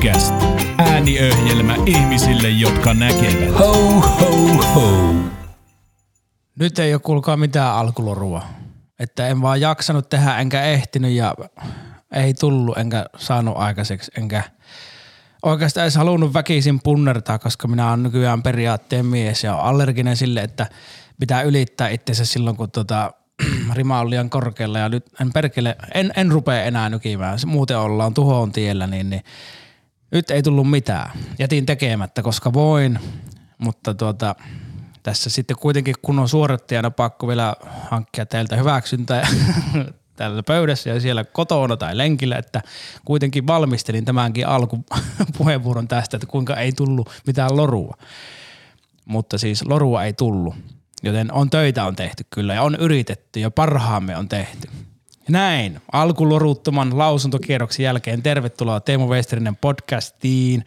Podcast. Ääniöhjelmä ihmisille, jotka näkevät. Ho, ho, ho. Nyt ei ole kuulkaa mitään alkulorua. Että en vaan jaksanut tehdä, enkä ehtinyt ja ei tullut, enkä saanut aikaiseksi, enkä oikeastaan edes halunnut väkisin punnertaa, koska minä olen nykyään periaatteen mies ja olen allerginen sille, että pitää ylittää itsensä silloin, kun tota, rima on liian korkealla ja nyt en perkele, en, en rupea enää nykimään. Muuten ollaan tuhoon tiellä, niin, niin nyt ei tullut mitään. Jätin tekemättä, koska voin, mutta tuota, tässä sitten kuitenkin kun on suorittajana pakko vielä hankkia teiltä hyväksyntää tällä pöydässä ja siellä kotona tai lenkillä, että kuitenkin valmistelin tämänkin alkupuheenvuoron tästä, että kuinka ei tullut mitään lorua. Mutta siis lorua ei tullut, joten on töitä on tehty kyllä ja on yritetty ja parhaamme on tehty. Näin, alkuloruttoman lausuntokierroksen jälkeen tervetuloa Teemu Westerinen podcastiin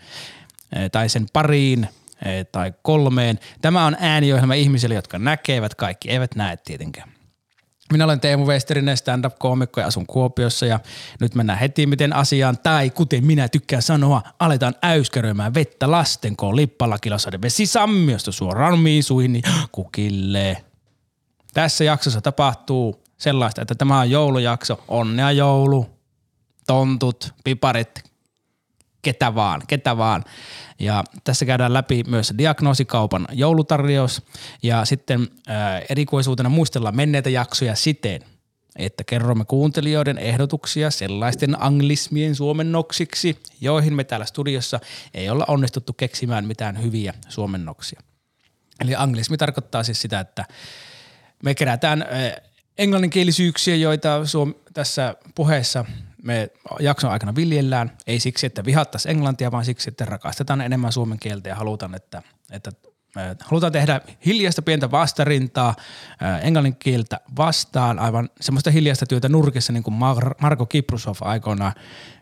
eh, tai sen pariin eh, tai kolmeen. Tämä on ääniohjelma ihmisille, jotka näkevät, kaikki eivät näe tietenkään. Minä olen Teemu Westerinen, stand-up-koomikko ja asun Kuopiossa ja nyt mennään heti miten asiaan, tai kuten minä tykkään sanoa, aletaan äyskäröimään vettä lasten koon lippalakilasaiden vesisammiosta suoraan omiin suihini kukille. Tässä jaksossa tapahtuu sellaista, että tämä on joulujakso, onnea joulu, tontut, piparit, ketä vaan, ketä vaan. Ja tässä käydään läpi myös diagnoosikaupan joulutarjous ja sitten ää, erikoisuutena muistellaan menneitä jaksoja siten, että kerromme kuuntelijoiden ehdotuksia sellaisten anglismien suomennoksiksi, joihin me täällä studiossa ei olla onnistuttu keksimään mitään hyviä suomennoksia. Eli anglismi tarkoittaa siis sitä, että me kerätään ää, englanninkielisyyksiä, joita suom- tässä puheessa me jakson aikana viljellään, ei siksi, että vihattaisiin englantia, vaan siksi, että rakastetaan enemmän suomen kieltä ja halutaan, että, että äh, halutaan tehdä hiljaista pientä vastarintaa äh, englannin kieltä vastaan, aivan semmoista hiljaista työtä nurkissa, niin kuin Mar- Marko Kiprusov aikoinaan.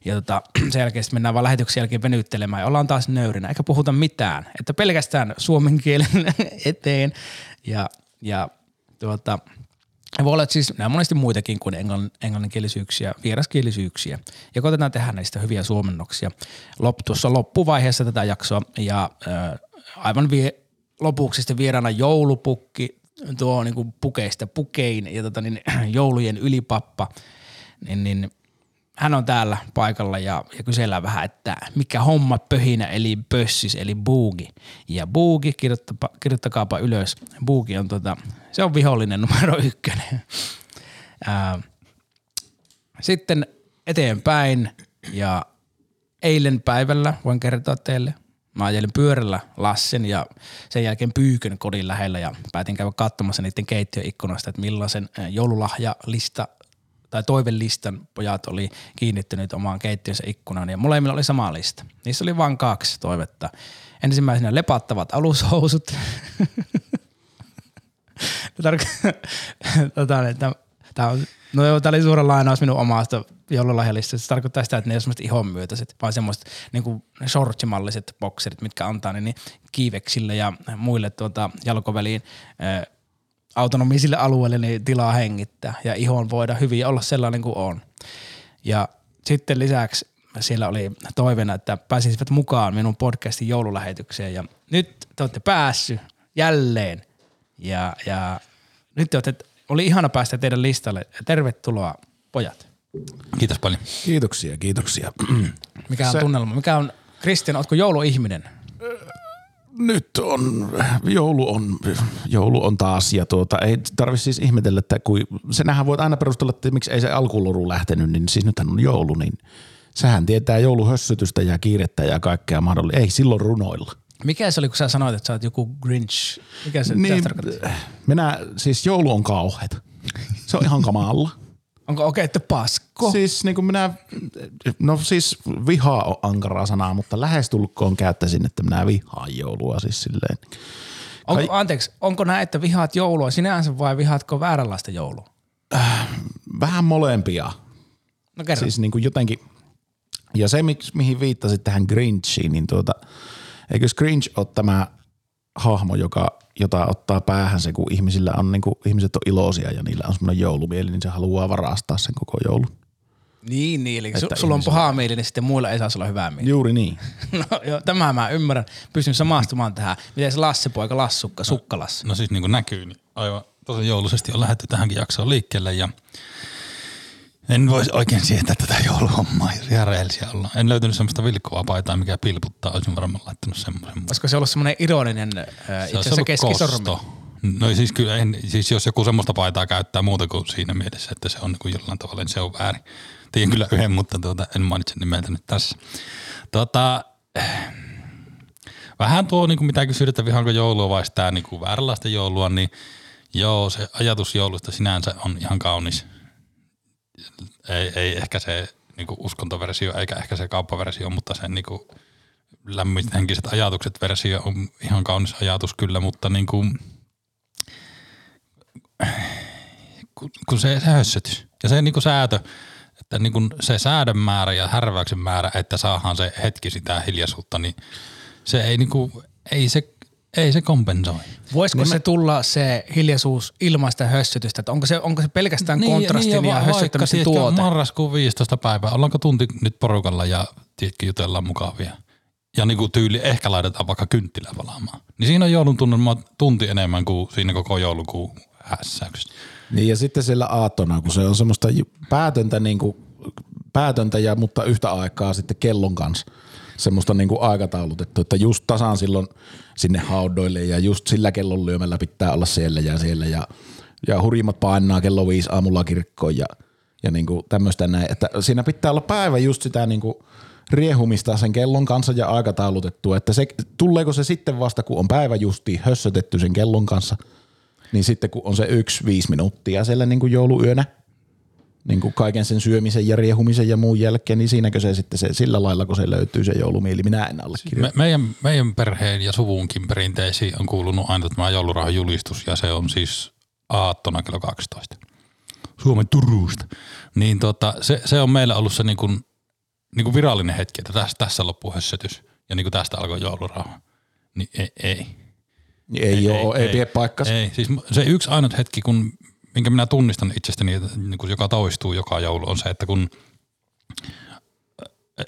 Ja tota, sen jälkeen mennään vaan lähetyksen jälkeen venyttelemään ja ollaan taas nöyrinä, eikä puhuta mitään. Että pelkästään suomen kielen eteen ja, ja tuota, voi olla, että siis nämä on monesti muitakin kuin englann, englanninkielisyyksiä, vieraskielisyyksiä. Ja koitetaan tehdä näistä hyviä suomennoksia lop, tuossa loppuvaiheessa tätä jaksoa. Ja äh, aivan vie, lopuksi sitten vieraana joulupukki, tuo niin kuin pukeista pukein ja tota, niin, joulujen ylipappa. Niin, niin hän on täällä paikalla ja, ja kysellään vähän, että mikä homma pöhinä eli pössis eli buugi. Ja buugi, kirjoittakaapa ylös. Buugi on tota, se on vihollinen numero ykkönen. Sitten eteenpäin ja eilen päivällä voin kertoa teille. Mä ajelin pyörällä Lassen ja sen jälkeen Pyykön kodin lähellä ja päätin käydä katsomassa niiden keittiöikkunasta, että millaisen joululahjalista tai toivelistan pojat oli kiinnittynyt omaan keittiönsä ikkunaan ja molemmilla oli sama lista. Niissä oli vain kaksi toivetta. Ensimmäisenä lepattavat alushousut. tota, että tää on, no joo, tää oli suora lainaus minun omasta joululahjalista. Se tarkoittaa sitä, että ne ei ole semmoiset ihon myötäiset, vaan semmoiset niin shortsimalliset bokserit, mitkä antaa niin kiiveksille ja muille tuota, jalkoväliin äh, autonomisille alueille niin tilaa hengittää ja ihon voida hyvin olla sellainen kuin on. Ja sitten lisäksi siellä oli toiveena, että pääsisivät mukaan minun podcastin joululähetykseen ja nyt te olette päässyt jälleen ja, ja nyt te olette, oli ihana päästä teidän listalle. Tervetuloa pojat. Kiitos paljon. Kiitoksia, kiitoksia. Mikä on Se... tunnelma? Mikä on, Kristian, ootko jouluihminen? Nyt on, joulu on, joulu on taas ja tuota, ei tarvi siis ihmetellä, että kun, senähän voit aina perustella, että miksi ei se alkuloru lähtenyt, niin siis nythän on joulu, niin sehän tietää jouluhössytystä ja kiirettä ja kaikkea mahdollista. Ei silloin runoilla. Mikä se oli, kun sä sanoit, että sä oot joku Grinch? Mikä se niin, minä, siis joulu on kauheata. Se on ihan kamalla. Onko okei, okay, että pasko? Siis niin kuin minä, no siis vihaa on ankaraa sanaa, mutta lähestulkoon käyttäisin, että minä vihaan joulua siis silleen. Onko, Kai... Anteeksi, onko näin, että vihaat joulua sinänsä vai vihaatko vääränlaista joulua? Äh, vähän molempia. No kerro. Siis niin kuin jotenkin, ja se mihin viittasit tähän Grinchiin, niin tuota – Eikö Scringe ole tämä hahmo, joka, jota ottaa päähän se, kun ihmisillä on, niin kuin, ihmiset on iloisia ja niillä on semmoinen joulumieli, niin se haluaa varastaa sen koko joulun. Niin, niin. Eli su, Että sulla on ihmisillä- paha mieli, niin sitten muilla ei saa olla hyvää mieli. Juuri niin. No joo, tämä mä ymmärrän. Pystyn samastumaan tähän. Miten se Lasse-poika, Lassukka, Sukkalassi. No siis niin kuin näkyy, niin aivan tosi jouluisesti on lähdetty tähänkin jaksoon liikkeelle ja en voisi oikein sietää tätä jouluhommaa, jos ihan rehellisiä ollaan. En löytänyt semmoista vilkkovaa paitaa, mikä pilputtaa, olisin varmaan laittanut semmoisen. Olisiko se ollut semmoinen ironinen, äh, itse asiassa keskisormi? No siis kyllä, en, siis jos joku semmoista paitaa käyttää muuta kuin siinä mielessä, että se on niin kuin jollain tavalla, niin se on väärin. Tiedän kyllä yhden, mutta tuota, en mainitse nimeltä nyt tässä. Tota, vähän tuo, niin kuin mitä kysyt, että vihaanko joulua vai sitä niin kuin vääränlaista joulua, niin joo, se ajatus joulusta sinänsä on ihan kaunis. Ei, ei ehkä se niin kuin uskontoversio eikä ehkä se kauppaversio, mutta se niin kuin lämmit henkiset ajatukset versio on ihan kaunis ajatus kyllä, mutta niin kuin, kun, se, se hössötys ja se niin kuin säätö, että niin kuin se säädön määrä ja härväyksen määrä, että saadaan se hetki sitä hiljaisuutta, niin se ei, niin kuin, ei, se, ei se kompensoi. Voisiko se tulla se hiljaisuus ilman sitä hössytystä? Että onko, se, onko se pelkästään niin, kontrastin ja, va- ja vaikka, hössyttämisen tiedätkö, tuote? Marraskuun 15. päivä, ollaanko tunti nyt porukalla ja tiedätkö, jutellaan mukavia. Ja niin kuin tyyli ehkä laitetaan vaikka kynttilä palaamaan. Niin siinä on joulun tunnelma tunti enemmän kuin siinä koko joulukuun hässäyksestä. Niin ja sitten siellä aattona, kun se on semmoista päätöntä, niin kuin, päätöntä ja mutta yhtä aikaa sitten kellon kanssa semmoista niin kuin aikataulutettu, että just tasan silloin sinne haudoille ja just sillä kellon lyömällä pitää olla siellä ja siellä ja, ja hurjimmat painaa kello viisi aamulla kirkkoon ja, ja niin kuin tämmöistä näin, että siinä pitää olla päivä just sitä niin kuin riehumista sen kellon kanssa ja aikataulutettu, että se, tuleeko se sitten vasta, kun on päivä justiin hössötetty sen kellon kanssa – niin sitten kun on se yksi viisi minuuttia siellä niin kuin jouluyönä, niin kuin kaiken sen syömisen ja riehumisen ja muun jälkeen, niin siinäkö se sitten se, sillä lailla, kun se löytyy se joulumieli, minä en allekirjoita. Me, meidän, meidän perheen ja suvunkin perinteisiin on kuulunut aina tämä joulurahan julistus ja se on siis aattona kello 12. Suomen Turusta. Niin tota, se, se, on meillä ollut se niin kuin, niin kuin virallinen hetki, että tässä, tässä loppuu hössötys ja niin kuin tästä alkoi joulurauha. Niin ei, ei. Ei, ei, ole, ei, ei pidä paikkansa. Ei, siis se yksi ainut hetki, kun, minkä minä tunnistan itsestäni, että niin kuin joka toistuu joka joulu, on se, että kun,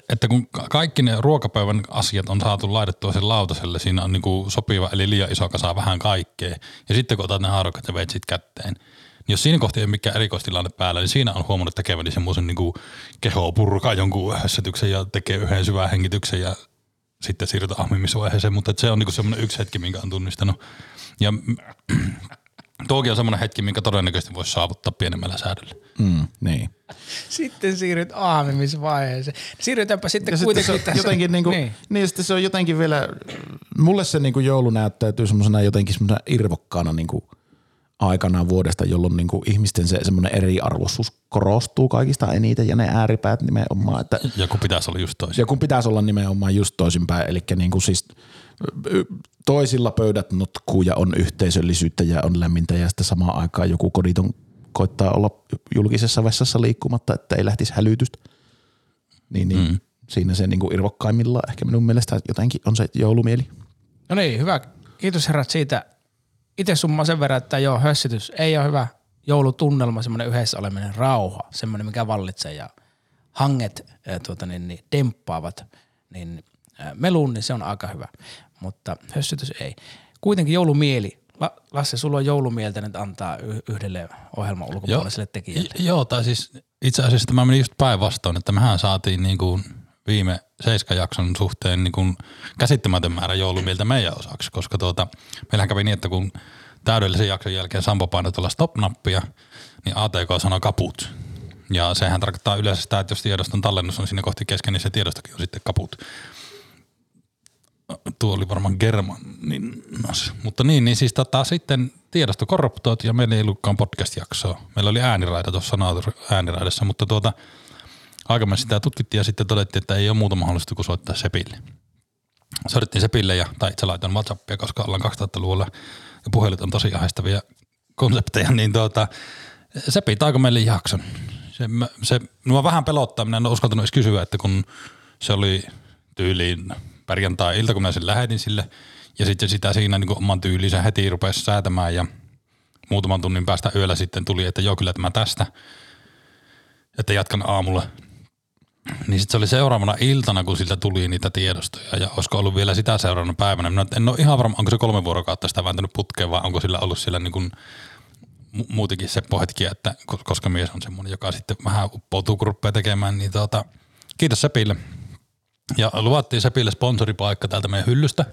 että kun ka- kaikki ne ruokapöydän asiat on saatu laitettua sen lautaselle, siinä on niin kuin sopiva, eli liian iso kasa vähän kaikkea. Ja sitten kun otat ne haarukat ja veitsit kätteen, niin jos siinä kohti ei ole mikään erikoistilanne päällä, niin siinä on huomannut tekeväni semmoisen niin kehoa purkaa jonkun hössötyksen ja tekee yhden syvän hengityksen ja sitten siirrytään ahmimisvaiheeseen, mutta se on niinku semmoinen yksi hetki, minkä on tunnistanut. Ja tuokin on semmoinen hetki, minkä todennäköisesti voisi saavuttaa pienemmällä säädöllä. Mm, niin. Sitten siirryt aamimisvaiheeseen. Siirrytäänpä sitten Ja sitten kuitenkin se on tässä. jotenkin niinku, niin. niin. sitten se on jotenkin vielä, mulle se niinku joulu näyttäytyy semmoisena jotenkin semmoisena irvokkaana niinku aikana vuodesta, jolloin niinku ihmisten se semmoinen eriarvoisuus korostuu kaikista eniten ja ne ääripäät nimenomaan, että Joku pitäisi olla just toisin. ja kun pitäisi olla nimenomaan just toisinpäin, eli niinku siis toisilla pöydät notkuu ja on yhteisöllisyyttä ja on lämmintä ja sitten samaan aikaan joku koditon koittaa olla julkisessa vessassa liikkumatta, että ei lähtisi hälytystä. Niin, niin mm. siinä se niinku irvokkaimmillaan ehkä minun mielestä jotenkin on se joulumieli. No niin, hyvä. Kiitos herrat siitä. Itse summa sen verran, että joo, hössitys ei ole hyvä joulutunnelma, semmoinen yhdessä oleminen, rauha, semmoinen mikä vallitsee ja hanget äh, tuota, niin, niin, demppaavat, niin äh, melun, niin se on aika hyvä, mutta hössytys ei. Kuitenkin joulumieli. La- Lasse, sulla on joulumieltä nyt antaa yhdelle ohjelman ulkopuoliselle tekijälle. J- Joo, tai siis itse asiassa tämä meni just päinvastoin, että mehän saatiin niin kuin viime seiskajakson suhteen niin kuin käsittämätön määrä joulumieltä meidän osaksi, koska tuota, meillähän kävi niin, että kun täydellisen jakson jälkeen Sampo painoi tuolla stop-nappia, niin ATK sanoi kaput. Ja sehän tarkoittaa yleensä sitä, että jos tiedoston tallennus on sinne kohti kesken, niin se tiedostokin on sitten kaput. Tuo oli varmaan Germanin nas. Mutta niin, niin siis tota, sitten tiedosto korruptoit ja meillä ei ollutkaan podcast-jaksoa. Meillä oli ääniraita tuossa ääniraidassa, mutta tuota, aikammin sitä tutkittiin ja sitten todettiin, että ei ole muuta mahdollista kuin soittaa Sepille. Soitettiin Sepille ja, tai itse laitoin Whatsappia, koska ollaan 2000-luvulla ja puhelut on tosi ahdistavia konsepteja, niin tuota, Sepi taiko meille jakson. Se, se, mua vähän pelottaa, minä en ole uskaltanut edes kysyä, että kun se oli tyyliin perjantai-ilta, kun minä sen lähetin sille, ja sitten sitä siinä niin oman tyylinsä heti rupesi säätämään, ja muutaman tunnin päästä yöllä sitten tuli, että joo, kyllä tämä tästä, että jatkan aamulla. niin sitten se oli seuraavana iltana, kun siltä tuli niitä tiedostoja ja olisiko ollut vielä sitä seuraavana päivänä. Minä en ole ihan varma, onko se kolme vuorokautta sitä vääntänyt putkeen vai onko sillä ollut siellä niin kuin mu- muutenkin se hetki, että ko- koska mies on semmoinen, joka sitten vähän uppoutuu, kun tekemään, niin tuota, kiitos Sepille. Ja luvattiin Sepille sponsoripaikka täältä meidän hyllystä,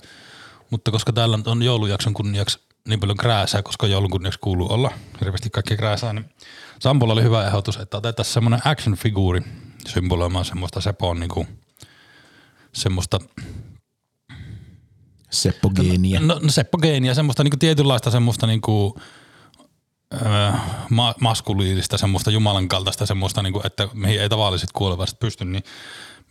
mutta koska täällä on joulujakson kunniaksi niin paljon krääsää, koska joulun kunniaksi kuuluu olla hirveästi kaikki krääsää, niin Sampolla oli hyvä ehdotus, että otetaan semmoinen action-figuuri symboloimaan semmoista Sepon niin kuin, semmoista Seppo Geeniä. No, no Seppo Geeniä, semmoista niinku tietynlaista semmoista niinku, öö, ma- maskuliinista, semmoista jumalan kaltaista semmoista, niinku, että mihin ei tavalliset kuolevaiset pysty, niin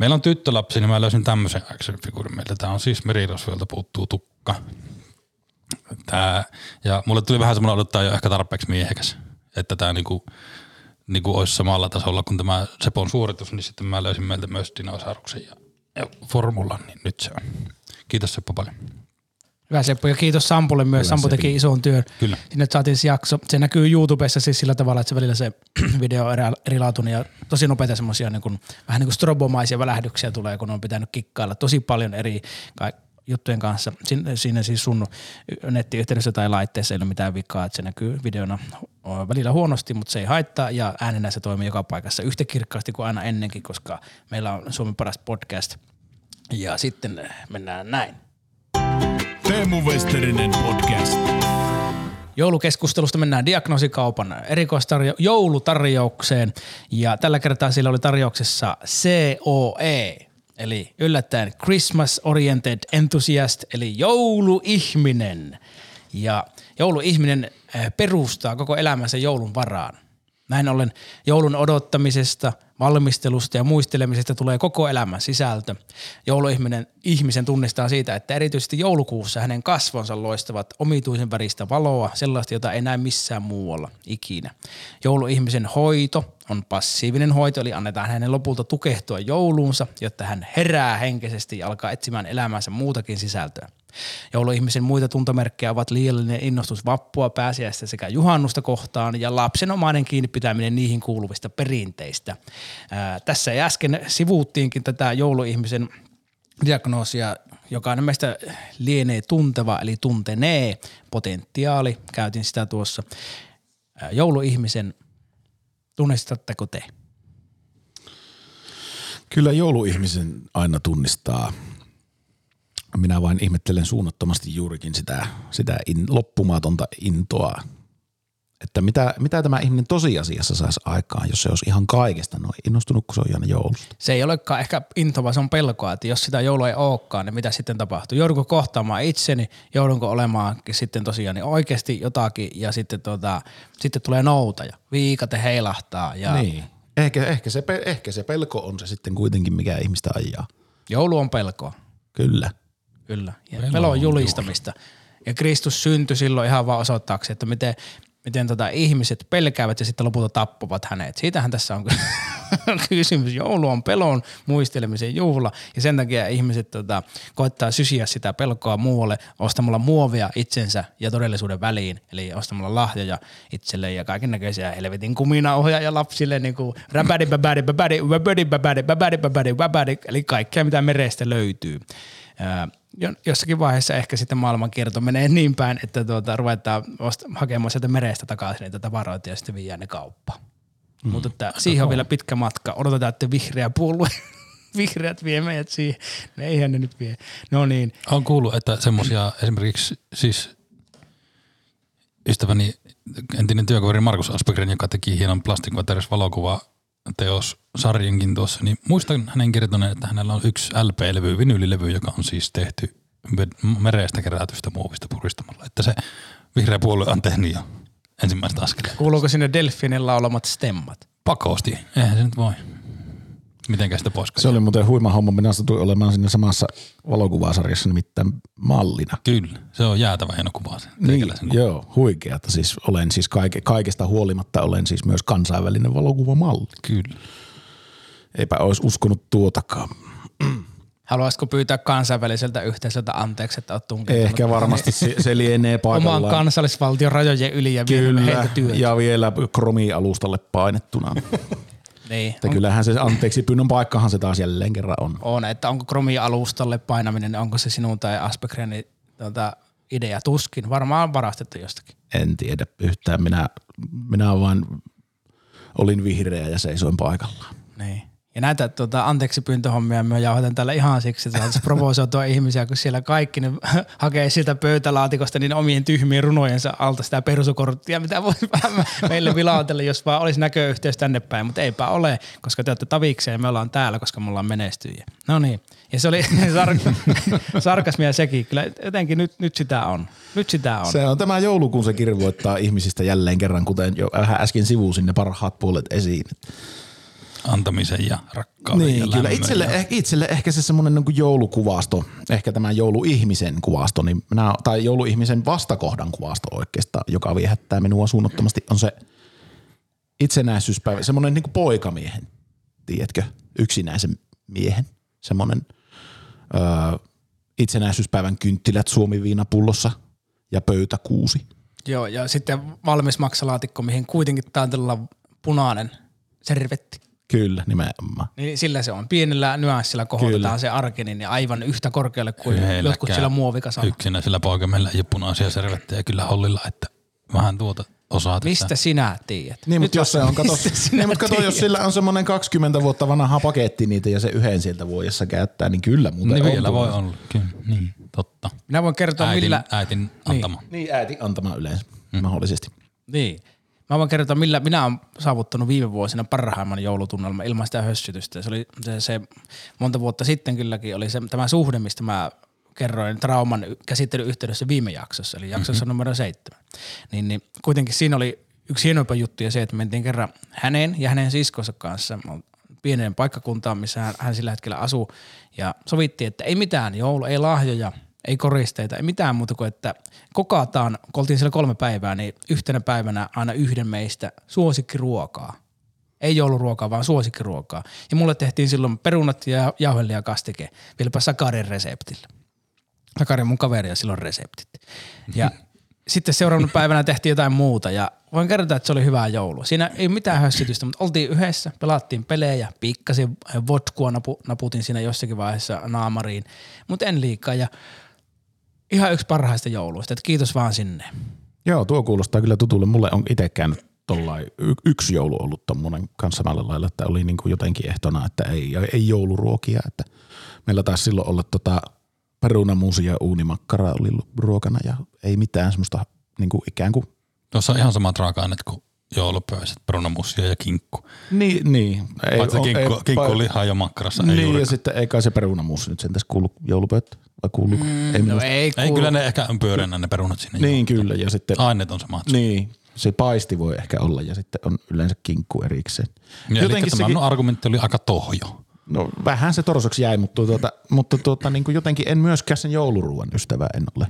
meillä on tyttölapsi, niin mä löysin tämmöisen action-figuurin meiltä. Tää on siis merirosvoilta puuttuu tukka. Tää, ja mulle tuli vähän semmoinen odottaa jo ehkä tarpeeksi miehekäs, että tää niinku, niinku olisi samalla tasolla kuin tämä Sepon suoritus, niin sitten mä löysin meiltä myös dinosauruksen ja, ja formulan, niin nyt se on. Kiitos Seppo paljon. Hyvä Seppo ja kiitos Sampulle myös. Hyvä Sampo teki Sepi. ison työn. Kyllä. Sinne saatiin se jakso. Se näkyy YouTubessa siis sillä tavalla, että se välillä se video on eri- erilaatuinen ja tosi nopeita semmoisia niin kuin, vähän niin kuin strobomaisia välähdyksiä tulee, kun on pitänyt kikkailla tosi paljon eri ka- juttujen kanssa. Siinä, siinä siis sun nettiyhteydessä tai laitteessa ei ole mitään vikaa, että se näkyy videona välillä huonosti, mutta se ei haittaa ja äänenä se toimii joka paikassa yhtä kirkkaasti kuin aina ennenkin, koska meillä on Suomen paras podcast. Ja sitten mennään näin. Teemu Westerinen podcast. Joulukeskustelusta mennään diagnoosikaupan erikoistarjo- joulutarjoukseen ja tällä kertaa siellä oli tarjouksessa COE eli yllättäen Christmas Oriented Enthusiast eli jouluihminen. Ja jouluihminen eh, perustaa koko elämänsä joulun varaan. Näin ollen joulun odottamisesta, valmistelusta ja muistelemisesta tulee koko elämän sisältö. Jouluihminen ihmisen tunnistaa siitä, että erityisesti joulukuussa hänen kasvonsa loistavat omituisen väristä valoa, sellaista, jota ei näe missään muualla ikinä. Jouluihmisen hoito on passiivinen hoito, eli annetaan hänen lopulta tukehtua jouluunsa, jotta hän herää henkisesti ja alkaa etsimään elämänsä muutakin sisältöä. Jouluihmisen muita tuntomerkkejä ovat liiallinen innostus vappua, pääsiäistä sekä juhannusta kohtaan ja lapsenomainen kiinni pitäminen niihin kuuluvista perinteistä. Ää, tässä äsken sivuuttiinkin tätä jouluihmisen diagnoosia. Jokainen meistä lienee tunteva, eli tuntenee potentiaali. Käytin sitä tuossa. Ää, Jouluihmisen, tunnistatteko te? Kyllä jouluihmisen aina tunnistaa. Minä vain ihmettelen suunnattomasti juurikin sitä, sitä in, loppumatonta intoa. Että mitä, mitä tämä ihminen tosiasiassa saisi aikaan, jos se olisi ihan kaikesta noin innostunut, kun se on aina joulusta. Se ei olekaan ehkä into, vaan se on pelkoa, että jos sitä joulua ei olekaan, niin mitä sitten tapahtuu? Joudunko kohtaamaan itseni, joudunko olemaan sitten tosiaan niin oikeasti jotakin ja sitten, tota, sitten tulee noutaja, viikate heilahtaa ja Niin. Ehkä, ehkä, se, ehkä se pelko on se sitten kuitenkin, mikä ihmistä ajaa. joulu on pelkoa. Kyllä. Kyllä. Ja pelon julistamista. Ja Kristus syntyi silloin ihan vaan osoittaakseen, että miten, miten tota ihmiset pelkäävät ja sitten lopulta tappavat hänet. Siitähän tässä on kysymys. Joulu on pelon muistelemisen juhla ja sen takia ihmiset tota, koittaa sysiä sitä pelkoa muualle ostamalla muovia itsensä ja todellisuuden väliin. Eli ostamalla lahjoja itselleen ja kaiken näköisiä helvetin kuminauhoja ja lapsille niin kuin räpädi, bäbädi, bäbädi, bäbädi, bäbädi, bäbädi, bäbädi, bäbädi, eli kaikkea mitä merestä löytyy. Jossakin vaiheessa ehkä sitten maailmankierto menee niin päin, että tuota, ruvetaan ost- hakemaan sieltä merestä takaisin niitä tavaroita ja sitten viedään ne kauppaan. Mm. Mutta että siihen on vielä pitkä matka. Odotetaan, että vihreä puolue, vihreät vie meidät siihen. No eihän ne nyt vie. No niin, On kuullut, että semmoisia esimerkiksi siis ystäväni entinen työkaveri Markus Aspegren, joka teki hienon valokuva teos sarjankin tuossa, niin muistan hänen kertoneen, että hänellä on yksi LP-levy, vinyylilevy, joka on siis tehty merestä kerätystä muovista puristamalla. Että se vihreä puolue on tehnyt jo ensimmäistä askelia. kuuluuko sinne Delfinin laulamat stemmat? Pakosti, eihän se nyt voi. Mitenkä sitä pois Se oli muuten huima homma. Minä satuin olemaan siinä samassa valokuvasarjassa nimittäin mallina. Kyllä, se on jäätävä hieno kuva. Se, Niin, kuva. joo, huikeata. Siis olen siis kaike, kaikesta huolimatta olen siis myös kansainvälinen valokuvamalli. Kyllä. Eipä olisi uskonut tuotakaan. Haluaisitko pyytää kansainväliseltä yhteisöltä anteeksi, että olet tunkeutunut Ehkä varmasti se, se lienee oman paikallaan. kansallisvaltion rajojen yli ja Kyllä, työtä? ja vielä kromialustalle painettuna. Niin, Että on, kyllähän se anteeksi pyynnön paikkahan se taas jälleen kerran on. on, että onko Chromi-alustalle painaminen, onko se sinun tai Aspecrenin tuota, idea tuskin. Varmaan varastettu jostakin. En tiedä yhtään. Minä, minä vain olin vihreä ja seisoin paikallaan. Niin. Ja näitä tuota, anteeksi pyyntöhommia me jauhatan täällä ihan siksi, että saataisiin provosoitua ihmisiä, kun siellä kaikki ne hakee siltä pöytälaatikosta niin omien tyhmien runojensa alta sitä persukorttia, mitä voisi meille vilautella, jos vaan olisi näköyhteys tänne päin, mutta eipä ole, koska te olette tavikseen ja me ollaan täällä, koska me ollaan menestyjiä. No niin, ja se oli sar- sarkasmia sekin, kyllä jotenkin nyt, nyt sitä on. Nyt sitä on. Se on tämä joulukuun se kirvoittaa ihmisistä jälleen kerran, kuten jo vähän äsken sivusin ne parhaat puolet esiin. Antamisen ja rakkauden ja Niin, kyllä lämmön itselle, ja... eh, itselle ehkä se semmoinen niin joulukuvasto, ehkä tämä jouluihmisen kuvasto, niin minä, tai jouluihmisen vastakohdan kuvasto oikeastaan, joka viehättää minua suunnattomasti, on se itsenäisyyspäivä, semmoinen niin poikamiehen, tiedätkö, yksinäisen miehen, semmoinen öö, itsenäisyyspäivän kynttilät Suomi-viinapullossa ja pöytäkuusi. Joo, ja sitten valmis maksalaatikko, mihin kuitenkin taitellaan punainen servetti. Kyllä, nimenomaan. Niin sillä se on. Pienellä nyanssilla kohotetaan Kyllä. se arkinen ja aivan yhtä korkealle kuin Yhdelläkään jotkut siellä muovikasalla. Yksinäisellä poikamella ei ole punaisia servettejä kyllä hollilla, että vähän tuota osaa Mistä sinä tiedät? Niin, mutta jos se on, kato, niin, mutta kato, jos sillä on semmoinen 20 vuotta vanha paketti niitä ja se yhden sieltä vuodessa käyttää, niin kyllä muuten Niin on vielä voi olla, kyllä, niin, totta. Minä voin kertoa Äitin, millä... äitin antama. Niin, äiti antama yleensä, mm. mahdollisesti. Niin. Mä voin kertoa, millä minä olen saavuttanut viime vuosina parhaimman joulutunnelman ilman sitä hössytystä. Se oli se, se monta vuotta sitten kylläkin oli se, tämä suhde, mistä mä kerroin trauman käsittelyn yhteydessä viime jaksossa, eli jaksossa mm-hmm. numero seitsemän. Niin, niin kuitenkin siinä oli yksi hienoimpia juttuja se, että mentiin kerran hänen ja hänen siskonsa kanssa pieneen paikkakuntaan, missä hän, hän sillä hetkellä asuu. Ja sovittiin, että ei mitään joulu, ei lahjoja, ei koristeita, ei mitään muuta kuin, että kokataan, kun oltiin siellä kolme päivää, niin yhtenä päivänä aina yhden meistä suosikkiruokaa. Ei jouluruokaa, vaan suosikkiruokaa. Ja mulle tehtiin silloin perunat ja jauhelia kastike, vieläpä Sakarin reseptillä. Sakari mun kaveri ja silloin reseptit. Ja sitten seuraavana päivänä tehtiin jotain muuta ja voin kertoa, että se oli hyvää joulua. Siinä ei mitään hössytystä, mutta oltiin yhdessä, pelattiin pelejä, pikkasin vodkua napu, naputin siinä jossakin vaiheessa naamariin, mutta en liikaa ja ihan yksi parhaista jouluista, että kiitos vaan sinne. Joo, tuo kuulostaa kyllä tutulle. Mulle on itse käynyt tollain y- yksi joulu ollut tommonen kanssa samalla lailla, että oli niinku jotenkin ehtona, että ei, ei jouluruokia. Että meillä taisi silloin olla tota perunamuusi ja uunimakkara oli ruokana ja ei mitään semmoista niinku ikään kuin Tuossa on ihan samat raaka-aineet kuin joulupöiset, perunamussia ja kinkku. Niin, niin. Ei, Paitsi oo- kinkku, ei- kinkku pa- on lihaa ja makkarassa, ei Niin, ja juurikaan. sitten ei kai se perunamuusi nyt sentäs kuulu joulupöytä, vai kuuluuko? Mm, ei No minusta. ei, Ei, kuulu. kyllä ne ehkä on pyöreänä ne perunat sinne. Niin, kyllä. Ja sitten, Aineet on samat. niin, se paisti voi ehkä olla ja sitten on yleensä kinkku erikseen. Ja eli tämä sekin- argumentti oli aika tohjo. No vähän se torsoksi jäi, mutta, tuota, mutta tuota, niin kuin jotenkin en myöskään sen jouluruuan ystävä en ole.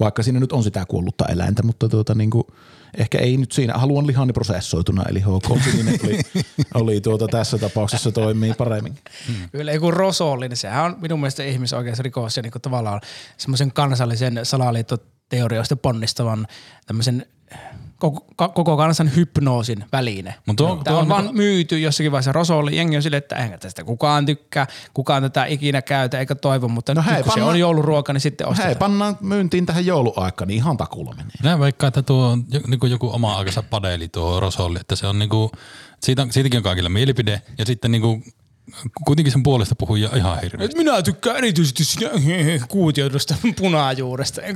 Vaikka siinä nyt on sitä kuollutta eläintä, mutta tuota, niin kuin, ehkä ei nyt siinä. Haluan lihani prosessoituna, eli HK Sininen oli, oli tuota, tässä tapauksessa toimii paremmin. Kyllä joku rosolli, niin sehän on minun mielestä ihmisoikeusrikos ja niin tavallaan semmoisen kansallisen salaliittoteorioista ponnistavan tämmöisen koko, koko kansan hypnoosin väline. Mut tuo- Tämä tuo on, on vaan niinku- myyty jossakin vaiheessa rosolli. Jengi on silleen, että eihän tästä kukaan tykkää, kukaan tätä ikinä käytä eikä toivo, mutta No no hei, nyt kun se panna- on jouluruoka, niin sitten ostetaan. Hei, pannaan myyntiin tähän jouluaikaan, niin ihan takulla menee. Minä veikkaan, että tuo on niinku joku oma aikansa padeli tuo Rosolli, että se on niinku, siitä, siitäkin on kaikilla mielipide ja sitten niinku, kuitenkin sen puolesta puhujia ihan hirveästi. Et minä tykkään erityisesti sitä kuutioidusta punajuuresta.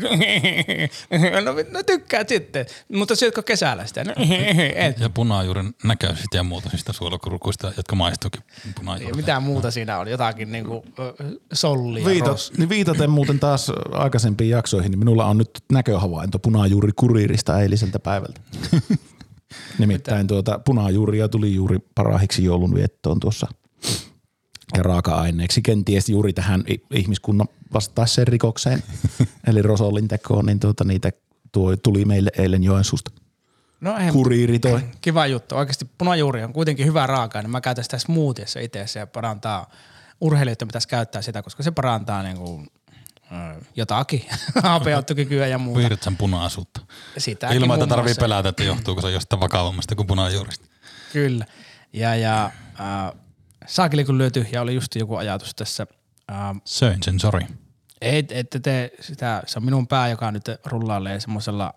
No, no tykkäät sitten, mutta syötkö kesällä sitä? No, et. Ja punajuuren näköisistä ja muotoisista suolakurkuista, jotka maistuukin Ei punajuurta. mitään muuta siinä oli, jotakin niinku sollia. Viitat, ros- niin viitaten muuten taas aikaisempiin jaksoihin, niin minulla on nyt näköhavainto punajuuri kuriirista eiliseltä päivältä. Nimittäin tuota punajuuria tuli juuri parahiksi joulun viettoon tuossa ja raaka-aineeksi kenties juuri tähän ihmiskunnan vastaiseen rikokseen, eli Rosolin tekoon, niin tuota, niitä tuo, tuli meille eilen Joensuusta. No ei, Kuriiri toi. kiva juttu. Oikeasti punajuuri on kuitenkin hyvä raaka niin mä käytän sitä smoothiessa itse ja parantaa, urheilijoiden pitäisi käyttää sitä, koska se parantaa niinku, ö, jotakin, hapeuttokykyä ja muuta. Virtsan punaisuutta. Sitäkin Ilman, että tarvii pelätä, että johtuuko se jostain vakavammasta kuin punajuurista. Kyllä. Ja, ja äh, saakeli kun lyöty ja oli just joku ajatus tässä. Äh, Söin sen, sori. ei, ette te sitä, se on minun pää, joka nyt rullailee semmoisella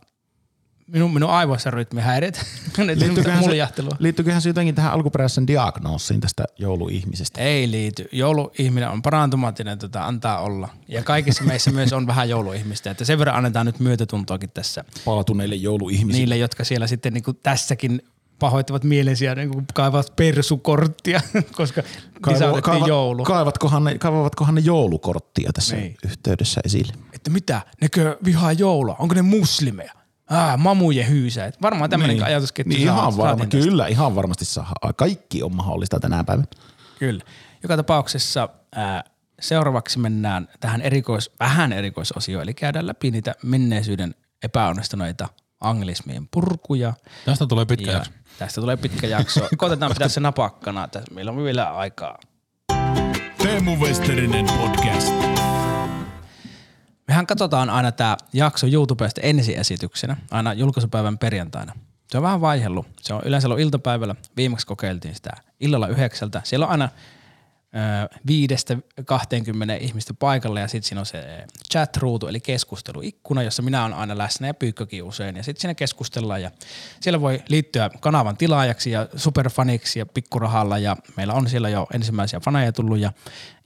minun, minun aivoissa rytmihäiriöt. Liittyyköhän se, muljahtelua. liittyyköhän se jotenkin tähän alkuperäisen diagnoosiin tästä jouluihmisestä? Ei liity. Jouluihminen on parantumaattinen, tota, antaa olla. Ja kaikissa meissä myös on vähän jouluihmistä. Että sen verran annetaan nyt myötätuntoakin tässä Paatuneille jouluihmisille. niille, jotka siellä sitten niin kuin tässäkin pahoittavat mielensä ja niin kuin kaivavat persukorttia, koska Kaivo, joulu. Kaivatkohan ne, kaivavatkohan ne joulukorttia tässä Niin. yhteydessä esille? Että mitä, nekö vihaa joulua? Onko ne muslimeja? Ah, mamujen hyysää. Et Varmaan tämmöinen niin. ajatusketju niin ihan varma, kyllä, ihan varmasti saa. Kaikki on mahdollista tänä päivänä. Kyllä. Joka tapauksessa ää, seuraavaksi mennään tähän erikois, vähän erikoisosioon, eli käydään läpi niitä menneisyyden epäonnistuneita anglismien purkuja. Tästä tulee pitkä Ja jakso. Tästä tulee pitkä jakso. Koitetaan pitää se napakkana. Tässä meillä on vielä aikaa. Teemu Westerinen podcast. Mehän katsotaan aina tämä jakso YouTubesta ensiesityksenä, aina julkaisupäivän perjantaina. Se on vähän vaihellut. Se on yleensä ollut iltapäivällä. Viimeksi kokeiltiin sitä illalla yhdeksältä. Siellä on aina viidestä 20 ihmistä paikalla ja sitten siinä on se chat-ruutu eli keskusteluikkuna, jossa minä olen aina läsnä ja pyykkökin usein. Ja sitten siinä keskustellaan ja siellä voi liittyä kanavan tilaajaksi ja superfaniksi ja pikkurahalla ja meillä on siellä jo ensimmäisiä faneja tullut ja,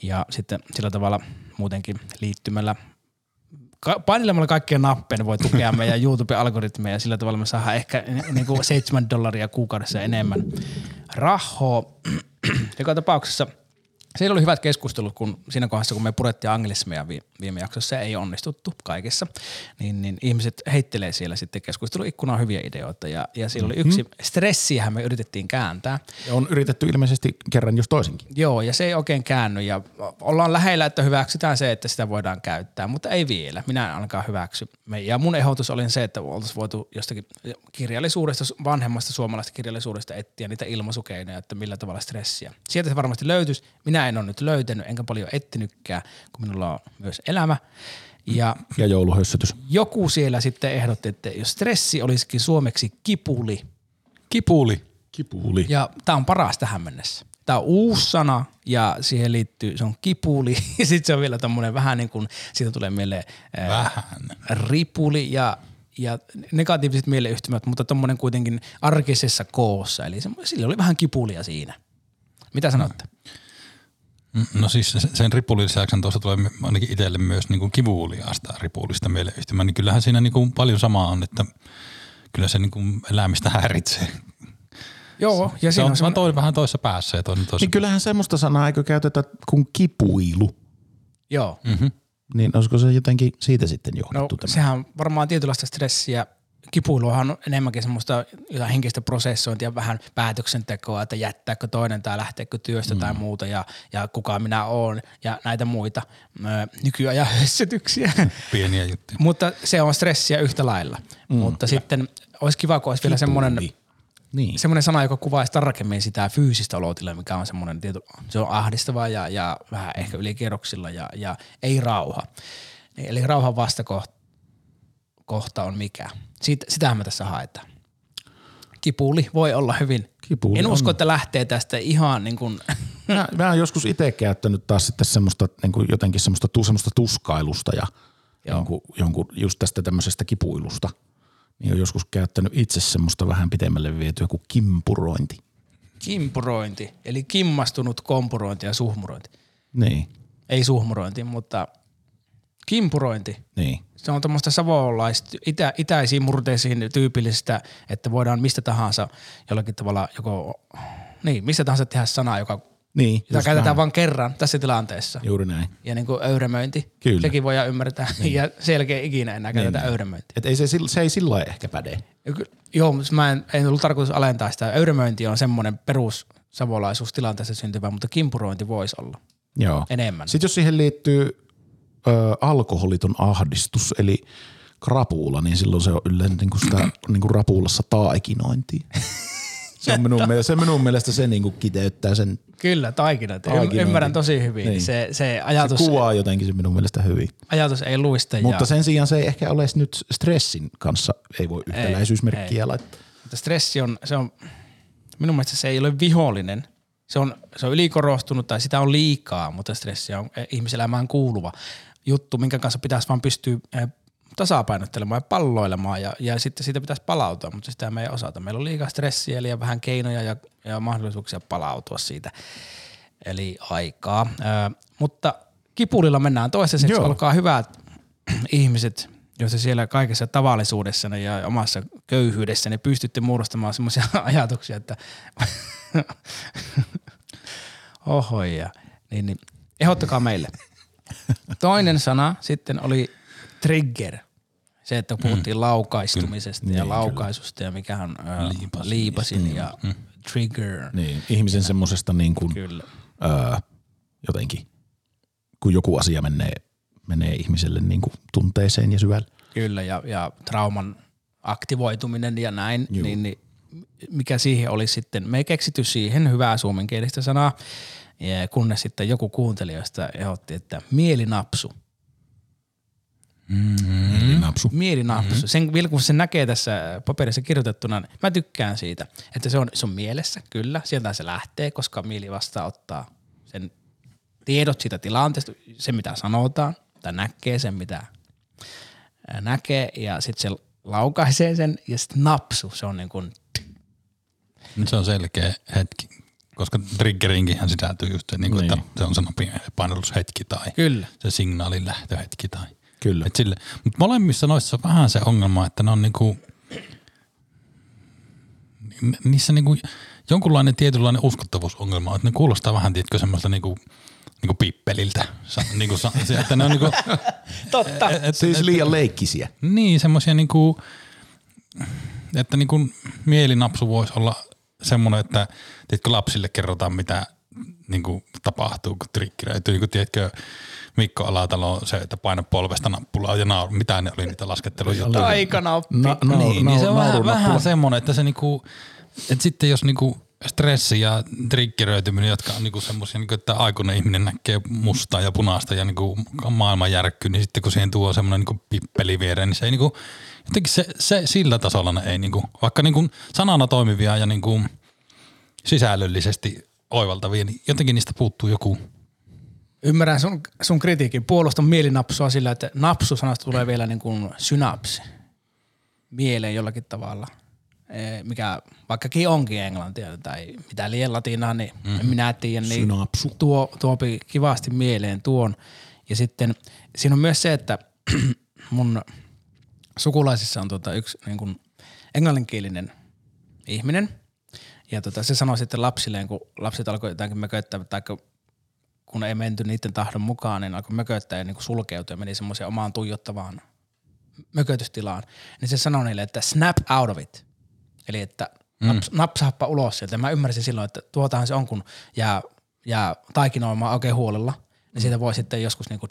ja sitten sillä tavalla muutenkin liittymällä painelemalla kaikkia nappeja voi tukea meidän YouTube-algoritmeja ja sillä tavalla me saadaan ehkä niin kuin 7 dollaria kuukaudessa enemmän rahaa. Joka tapauksessa siellä oli hyvät keskustelut, kun siinä kohdassa, kun me purettiin anglismeja vi- viime jaksossa, se ei onnistuttu kaikessa, niin, niin ihmiset heittelee siellä sitten keskusteluikkunaan hyviä ideoita. Ja, ja siellä oli yksi stressiähän me yritettiin kääntää. Ja on yritetty ilmeisesti kerran jos toisenkin. Joo, ja se ei oikein käänny ja ollaan lähellä, että hyväksytään se, että sitä voidaan käyttää, mutta ei vielä. Minä en ainakaan hyväksy. Ja mun ehdotus oli se, että oltaisiin voitu jostakin kirjallisuudesta, vanhemmasta suomalaisesta kirjallisuudesta etsiä niitä ilmaisukeinoja, että millä tavalla stressiä. Sieltä se varmasti löytyisi. Minä en ole nyt löytänyt, enkä paljon etsinytkään, kun minulla on myös elämä. Ja Ja jouluhössytys. joku siellä sitten ehdotti, että jos stressi olisikin suomeksi kipuli, Kipuli. Kipuuli. ja tämä on paras tähän mennessä. Tämä on uusi sana ja siihen liittyy, se on kipuli ja sitten se on vielä tämmöinen vähän niin kuin, siitä tulee mieleen ää, Vähän. ripuli ja, ja negatiiviset mieleyhtymät, mutta tommonen kuitenkin arkisessa koossa. Eli se, sillä oli vähän kipulia siinä. Mitä sanotte? Mm, No siis se- sen ripulin lisäksi tuossa tulee ainakin itselle myös niin kuin kivuliaasta ripulista mieleyhtymä, niin kyllähän siinä niin kuin paljon samaa on, että kyllä se niin kuin elämistä häiritsee. Joo, ja Se siinä on, on, on semmoinen, toinen vähän toisessa päässä ja toinen toisessa. Niin kyllähän semmoista sanaa eikö käytetä kuin kipuilu. joo. Mm-hmm. Niin olisiko se jotenkin siitä sitten No johdettu tämä? sehän on varmaan tietynlaista stressiä. Kipuiluhan on enemmänkin semmoista jotain henkistä prosessointia, vähän päätöksentekoa, että jättääkö toinen tai lähteekö työstä mm. tai muuta ja, ja kuka minä oon ja näitä muita ö, nykyajan hössytyksiä. Pieniä juttuja. Mutta se on stressiä yhtä lailla. Mm. Mutta sitten olisi kiva, kun olisi vielä semmoinen, Niin. semmoinen sana, joka kuvaisi tarkemmin sitä fyysistä olotilaa, mikä on semmoinen, tiety, se on ahdistava ja, ja vähän ehkä ylikierroksilla ja, ja ei rauha. Eli rauhan vastakohta kohta on mikä. Siitä, sitähän me tässä haetaan. Kipuli voi olla hyvin. Kipuuli en on. usko, että lähtee tästä ihan niin kuin, Mä, mä oon joskus itse käyttänyt taas sitten semmoista niin kuin jotenkin semmoista, semmoista tuskailusta ja jonkun, jonkun, just tästä tämmöisestä kipuilusta. Niin on joskus käyttänyt itse semmoista vähän pitemmälle vietyä kuin kimpurointi. kimpurointi, eli kimmastunut kompurointi ja suhmurointi. Niin, Ei suhmurointi, mutta kimpurointi. niin. Se on tämmöistä savolaista, itä, itäisiin murteisiin tyypillistä, että voidaan mistä tahansa jollakin tavalla joko, niin, mistä tahansa tehdä sana, joka Niin, jota käytetään vähän. vain kerran tässä tilanteessa. Juuri näin. Ja niin kuin öyremöinti, Kyllä. sekin voidaan ymmärtää. Niin. Ja sen jälkeen ikinä enää käytetään niin. Et ei se, se ei sillä lailla ehkä päde. Joo, mutta mä en, ei ollut tarkoitus alentaa sitä. Öyremöinti on semmoinen perus savolaisuus tilanteessa syntyvä, mutta kimpurointi voisi olla Joo. enemmän. Sitten jos siihen liittyy ö, alkoholiton ahdistus, eli krapuula, niin silloin se on yleensä niin kuin sitä niin kuin rapulassa taikinointia. Se on minun mielestä, se minun mielestä se niin kuin kiteyttää sen, Kyllä, taikinat. Taikinointi. Ymmärrän tosi hyvin. Niin. Se, se, se ajatus, kuvaa jotenkin se minun mielestä hyvin. ajatus ei luista. Mutta sen sijaan se ei ehkä ole nyt stressin kanssa, ei voi yhtäläisyysmerkkiä laittaa. mutta stressi on, se on Minun mielestä se ei ole vihollinen. Se on, se on ylikorostunut tai sitä on liikaa, mutta stressi on eh, ihmiselämään kuuluva juttu, minkä kanssa pitäisi vaan pystyä eh, tasapainottelemaan ja palloilemaan ja, ja sitten siitä pitäisi palautua, mutta sitä me ei osata. Meillä on liikaa stressiä eli vähän keinoja ja, ja mahdollisuuksia palautua siitä, eli aikaa. Ö, mutta kipulilla mennään toisessa, Joo. olkaa hyvät ihmiset, jos te siellä kaikessa tavallisuudessa ja omassa köyhyydessä ne pystytte muodostamaan semmoisia ajatuksia, että oho ja niin, niin ehdottakaa meille. Toinen sana sitten oli trigger. Se, että puhuttiin laukaistumisesta ja Niin, laukaisusta ja mikä on ää, Liipasin. liipasin ja trigger. Niin, ihmisen semmoisesta niin kuin, Kyllä. öö, jotenkin, kun joku asia menee, menee ihmiselle niin kuin tunteeseen ja syvälle. Kyllä, ja, ja trauman aktivoituminen ja näin, Juu. niin, niin mikä siihen oli sitten, me ei keksity siihen hyvää suomenkielistä sanaa, ja kunnes sitten joku kuuntelijoista ehdotti, että mielinapsu. Eli napsu. Mielinapsu. Mm-hmm. Sen, vielä kun se näkee tässä paperissa kirjoitettuna, niin mä tykkään siitä, että se on, se on mielessä, kyllä, sieltä se lähtee, koska mieli vastaanottaa sen tiedot siitä tilanteesta, se mitä sanotaan, tai näkee sen mitä näkee, ja sitten se laukaisee sen, ja sitten napsu, se on niin kuin, Nyt se on selkeä hetki, koska triggerinkinhän sisältyy just se, niin kuin, Niin. että se on se nopea painellushetki tai kyllä, se signaalin lähtöhetki tai Kyllä. Et sille, mutta molemmissa noissa on vähän se ongelma, että ne on niinku, ni- niissä niinku jonkunlainen tietynlainen uskottavuusongelma, on, että ne kuulostaa vähän, tiedätkö, semmoista niinku, niinku pippeliltä. Sa, niinku, sa, se, että ne on niinku, Totta. et, et, Siis et, liian leikkisiä. niin, semmoisia niinku, että niinku mielinapsu voisi olla semmoinen, että tiedätkö, lapsille kerrotaan, mitä niinku tapahtuu, kun triggeröityy. Niin kuin, tiedätkö, Mikko Alatalo, se, että paina polvesta nappulaa ja nauru, mitä ne oli niitä laskettelujuttuja. Taikanappi. Na, na, niin, niin se on vähän, vähän semmoinen, että se niinku, että sitten jos niinku stressi ja triggeröityminen, jotka on niinku semmoisia, niinku, että aikuinen ihminen näkee mustaa ja punaista ja niinku maailman järkkyy, niin sitten kun siihen tuo semmoinen niinku pippeli viereen, niin se ei niinku, jotenkin se, se sillä tasolla ne ei niinku, vaikka niinku sanana toimivia ja niinku sisällöllisesti oivaltavia, niin jotenkin niistä puuttuu joku. Ymmärrän sun, sun kritiikin. Puolustan mielinapsua sillä, että napsu-sanasta tulee vielä niin kuin synapsi mieleen jollakin tavalla. Eh, Mikä vaikkakin onkin englantia tai mitä liian latinaa, niin mm. en minä tiedä. Niin Synapsu. tuo, tuopi kivasti mieleen tuon. Ja sitten siinä on myös se, että mun sukulaisissa on tota yksi niin kuin englanninkielinen ihminen. Ja tota, se sanoi sitten lapsilleen, kun lapset alkoi jotakin mököttää, tai kun ei menty niiden tahdon mukaan, niin alkoi mököttää ja niin sulkeutua ja meni semmoiseen omaan tuijottavaan mökötystilaan. Niin se sanoi niille, että snap out of it. Eli että naps, napsaappa ulos sieltä. Mä ymmärsin silloin, että tuotahan se on, kun jää, jää taikinoimaan oikein huolella, niin siitä voi sitten joskus niinku,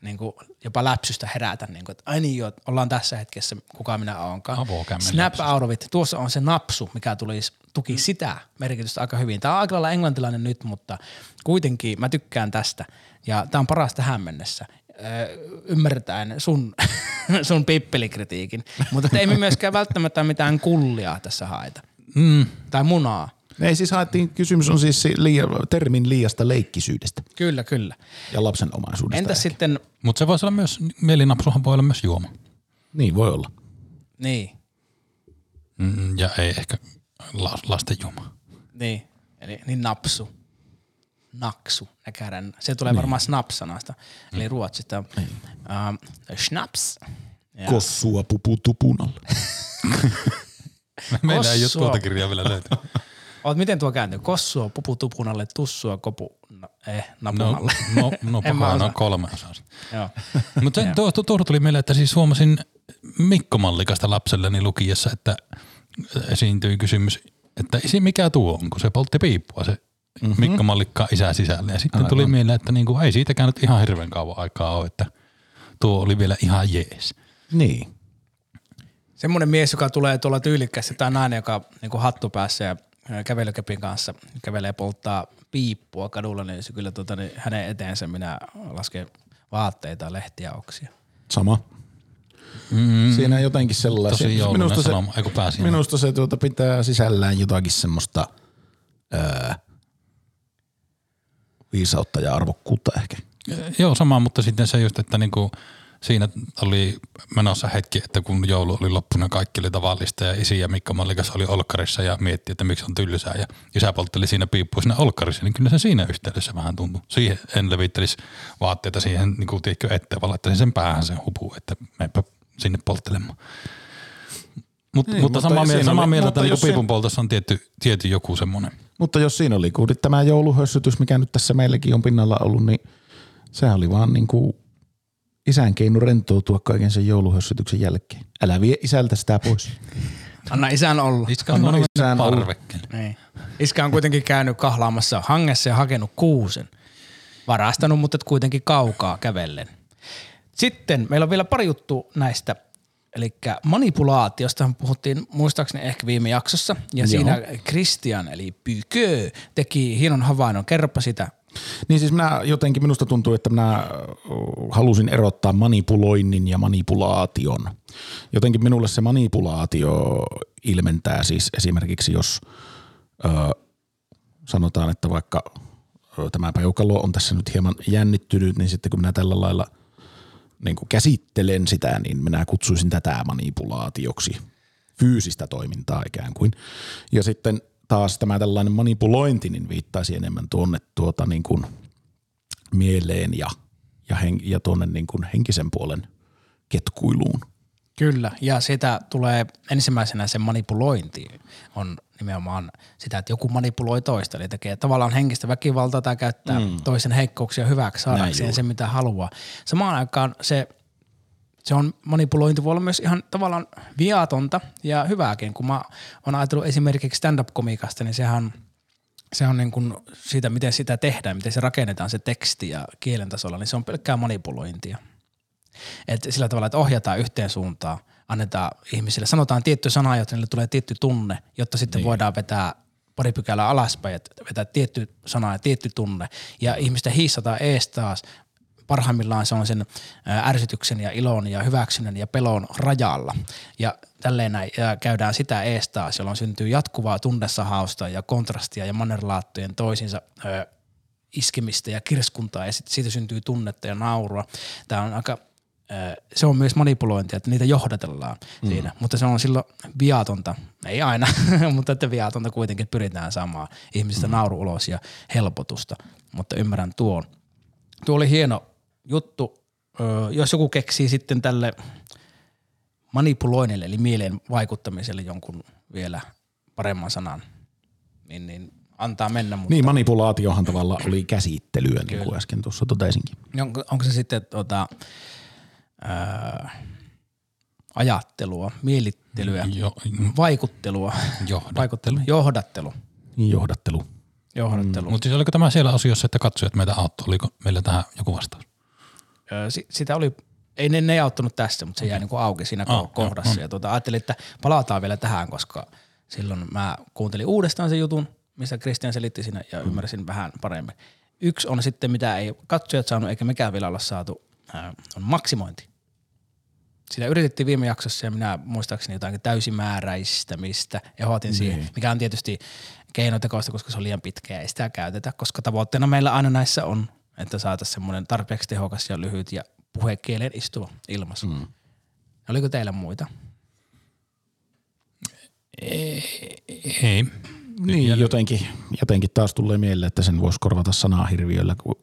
niinku jopa läpsystä herätä, niinku, että ai niin joo, ollaan tässä hetkessä, kuka minä oonkaan. Avokämmen Snap läpsystä. out of it. Tuossa on se napsu, mikä tulisi, tuki sitä merkitystä aika hyvin. Tämä on aika lailla englantilainen nyt, mutta kuitenkin mä tykkään tästä. Ja tämä on paras tähän mennessä. Öö, ymmärtäen sun, sun pippelikritiikin. Mutta ei me myöskään välttämättä mitään kullia tässä haeta. Mm, Tai munaa. Ei siis haettiin, kysymys on siis si- liian, termin liiasta leikkisyydestä Kyllä, kyllä. ja lapsen omaisuudesta. Entäs ehkä. sitten, mutta se voisi olla myös, mielinapsuhan voi olla myös juoma. Niin voi olla. niin, Mm, ja ei ehkä la, lasten juoma. niin, eli niin napsu. Naksu, näkärän. Se tulee niin. varmaan snaps-sanasta, eli ruotsista. Niin. Uh, schnaps. Ja. Kossua pupu tupun alle. Meillä ei ole tuota kirjaa vielä löyty. Oot, miten tuo kääntyy? Kossua pupu tupun alle, tussua kopu eh, napun No, no, no, osaa. no kolme osaa. Joo. Mutta tuosta tuo tuli mieleen, että siis huomasin Mikko Mallikasta lapselleni lukiessa, että esiintyi kysymys, että isi mikä tuo on, kun se poltti piippua se mm-hmm. Mikko Mallikka isä sisälle. Ja sitten Aivan. tuli mieleen, että niinku, ei siitäkään nyt ihan hirveän kauan aikaa ole, että tuo oli vielä ihan jees. Niin. Semmoinen mies, joka tulee tuolla tyylikkässä, tai nainen, joka niin hattu päässä ja ää, kävelykepin kanssa kävelee polttaa piippua kadulla, niin se kyllä tuota, niin hänen eteensä minä lasken vaatteita, lehtiä, oksia. Sama. Mm. Siinä jotenkin sellaisia. Tosi joulunen minusta se, sanoma, ei kun pääsi. minusta se tuota pitää sisällään jotakin semmoista öö, viisautta ja arvokkuutta ehkä. Joo, sama, mutta sitten se just, että niinku siinä oli menossa hetki, että kun joulu oli loppunut, kaikki oli tavallista ja isi ja Mikko Mallikas oli olkkarissa ja mietti, että miksi on tylsää ja isä poltteli siinä piippua siinä olkkarissa, niin kyllä se siinä yhteydessä vähän tuntui. Siihen en levittelisi vaatteita siihen niin kuin tiedätkö, ettei, vaan laittaisin sen päähän sen hupu, että menepä sinne polttelemaan. Mut, Niin, mutta, mutta samaa mieltä, samaa mieltä mutta että niin se- piipun poltossa on tietty, tietty joku semmoinen. Mutta jos siinä oli kuulit tämä jouluhössytys, mikä nyt tässä meilläkin on pinnalla ollut, niin sehän oli vaan niin kuin isän keino rentoutua kaiken sen jouluhössytyksen jälkeen. Älä vie isältä sitä pois. Anna isän olla. Iskä on mennyt isän ollut. parvekkeelle. Niin. Iskä on kuitenkin käynyt kahlaamassa hangessa ja hakenut kuusen. Varastanut, mutta kuitenkin kaukaa kävellen. Sitten meillä on vielä pari juttu näistä. Eli manipulaatiosta puhuttiin muistaakseni ehkä viime jaksossa. Ja Joo. siinä Christian eli Pykö teki hienon havainnon. Kerropa sitä. Niin siis minä jotenkin, minusta tuntuu, että minä halusin erottaa manipuloinnin ja manipulaation. Jotenkin minulle se manipulaatio ilmentää siis esimerkiksi, jos ö, sanotaan, että vaikka tämä peukalo on tässä nyt hieman jännittynyt, niin sitten kun minä tällä lailla niin kuin käsittelen sitä, niin minä kutsuisin tätä manipulaatioksi. Fyysistä toimintaa ikään kuin. Ja sitten taas tämä tällainen manipulointi niin viittaisi enemmän tuonne tuota niin kuin mieleen ja, ja, hen, ja tuonne niin kuin henkisen puolen ketkuiluun. Kyllä, ja sitä tulee ensimmäisenä se manipulointi on nimenomaan sitä, että joku manipuloi toista, eli tekee tavallaan henkistä väkivaltaa tai käyttää mm. toisen heikkouksia hyväksi saadakseen sen, mitä haluaa. Samaan aikaan se, se on manipulointi voi olla myös ihan tavallaan viatonta ja hyvääkin, kun mä oon ajatellut esimerkiksi stand-up-komikasta, niin sehän se on niin kuin siitä, miten sitä tehdään, miten se rakennetaan se teksti ja kielen tasolla, niin se on pelkkää manipulointia. Et sillä tavalla, että ohjataan yhteen suuntaan, annetaan ihmisille, sanotaan tietty sana, jotta niille tulee tietty tunne, jotta sitten niin. voidaan vetää pari pykälää alaspäin, että vetää tietty sana ja tietty tunne. Ja ihmisten hiissataan ees taas. Parhaimmillaan se on sen ärsytyksen ja ilon ja hyväksynnän ja pelon rajalla. Ja tälleen näin, ja käydään sitä ees taas, jolloin syntyy jatkuvaa tunnesahausta ja kontrastia ja mannerlaattojen toisinsa ö, iskemistä ja kirskuntaa ja sitten siitä syntyy tunnetta ja naurua. Tämä on aika, se on myös manipulointia, että niitä johdatellaan mm. siinä, mutta se on silloin viatonta, ei aina, mutta että viatonta kuitenkin että pyritään saamaan ihmisistä mm. nauru ulos ja helpotusta, mutta ymmärrän tuon. Tuo oli hieno juttu, jos joku keksii sitten tälle manipuloinnille eli mieleen vaikuttamiselle jonkun vielä paremman sanan, niin, niin antaa mennä, mutta Niin manipulaatiohan tavallaan oli käsittelyä, niin kuin äsken tuossa totesinkin. niin onko, onko se sitten tota, ää, ajattelua, mielittelyä, Jo, vaikuttelua, johdattelu. vaikuttelu, johdattelu, Niin johdattelu. johdattelu. Mutta siis oliko tämä siellä osiossa, että katsojat meitä auttoi? Oliko meillä tähän joku vastaus? Ö, si- sitä oli, ei ne, ne ei auttanut tässä, mutta se jäi niinku auki siinä oh, kohdassa. Ja tuota, ajattelin, että palataan vielä tähän, koska silloin mä kuuntelin uudestaan sen jutun, missä Christian selitti siinä ja ymmärsin vähän paremmin. Yksi on sitten, mitä ei katsojat saanut eikä mekään vielä olla saatu, on maksimointi. Sitä yritettiin viime jaksossa ja minä muistaakseni jotakin täysimääräistämistä ja hoitin siihen, mikä on tietysti keinotekoista, koska se on liian pitkä ja ei sitä käytetä, koska tavoitteena meillä aina näissä on, että saataisiin semmoinen tarpeeksi tehokas ja lyhyt ja puhekieleen istuva ilmaisu. Mm. Oliko teillä muita? Ei. Niin, jotenkin, jotenkin taas tulee mieleen, että sen voisi korvata sanahirviöllä kuin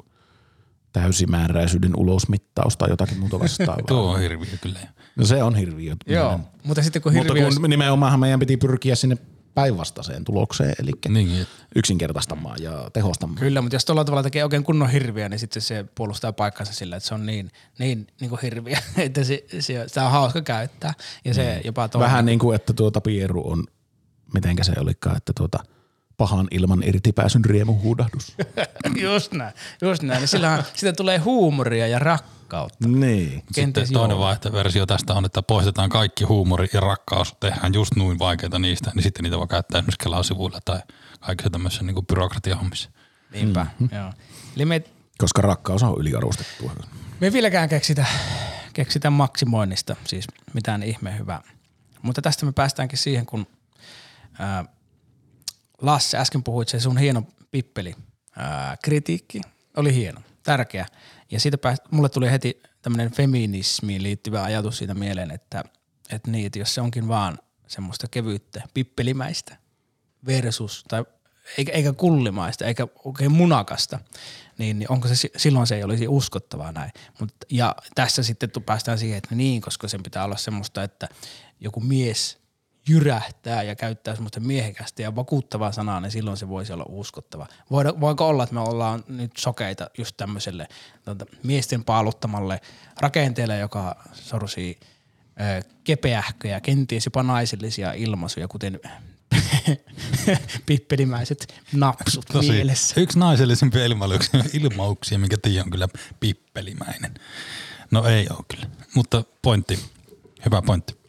täysimääräisyyden ulosmittaus tai jotakin muuta vastaavaa. Tuo on hirviö kyllä. No se on hirviö. Joo, mutta sitten kun Mutta hirviö... kun nimenomaan meidän piti pyrkiä sinne päinvastaiseen tulokseen, eli Niin, et- yksinkertaistamaan ja tehostamaan. Kyllä, mutta jos tuolla tavalla tekee oikein kunnon hirviä, niin sitten se puolustaa paikkansa sillä, että se on niin, niin, niin kuin hirviä, että se, se, sitä on hauska käyttää ja se jopa toimii. Vähän niin kuin, että tuota Pieru on, mitenkä se olikaan, että tuota pahan ilman irtipääsyn riemuhuudahdus. just näin, just näin. Niin sillähän sitä tulee huumoria ja rakkautta. niin. Sitten Kenties toinen joo. vaihtoversio tästä on, että poistetaan kaikki huumori ja rakkaus, tehdään just noin vaikeita niistä, niin sitten niitä voi käyttää esimerkiksi Kelan sivuilla tai kaikissa tämmöisissä niin byrokratiahommissa. Niinpä, mm-hmm. joo. Eli me, Koska rakkaus on yliarvostettua. me ei vieläkään keksitä, keksitä maksimoinnista, siis mitään ihme hyvää. Mutta tästä me päästäänkin siihen, kun ää, Lasse, äsken puhuit se sun hieno pippeli ää, kritiikki. Oli hieno, tärkeä. Ja siitä pääst, mulle tuli heti tämmöinen feminismiin liittyvä ajatus siitä mieleen, että, että niin, että jos se onkin vaan semmoista kevyyttä, pippelimäistä versus, tai eikä, eikä kullimaista, eikä oikein munakasta, niin, niin onko se, si- silloin se ei olisi uskottavaa näin. Mut, ja tässä sitten päästään siihen, että niin, koska sen pitää olla semmoista, että joku mies jyrähtää ja käyttää semmoista miehekästä ja vakuuttavaa sanaa, niin silloin se voisi olla uskottava. Voida, voiko olla, että me ollaan nyt sokeita just tämmöiselle tuota, miesten paaluttamalle rakenteelle, joka sorsii ö, kepeähköjä, kenties jopa naisellisia ilmaisuja, kuten pippelimäiset napsut Tosi, mielessä. yksi naisellisimpia ilmauksia, ilmauksia, mikä tiedä on kyllä pippelimäinen. No ei ole kyllä, mutta pointti, hyvä pointti.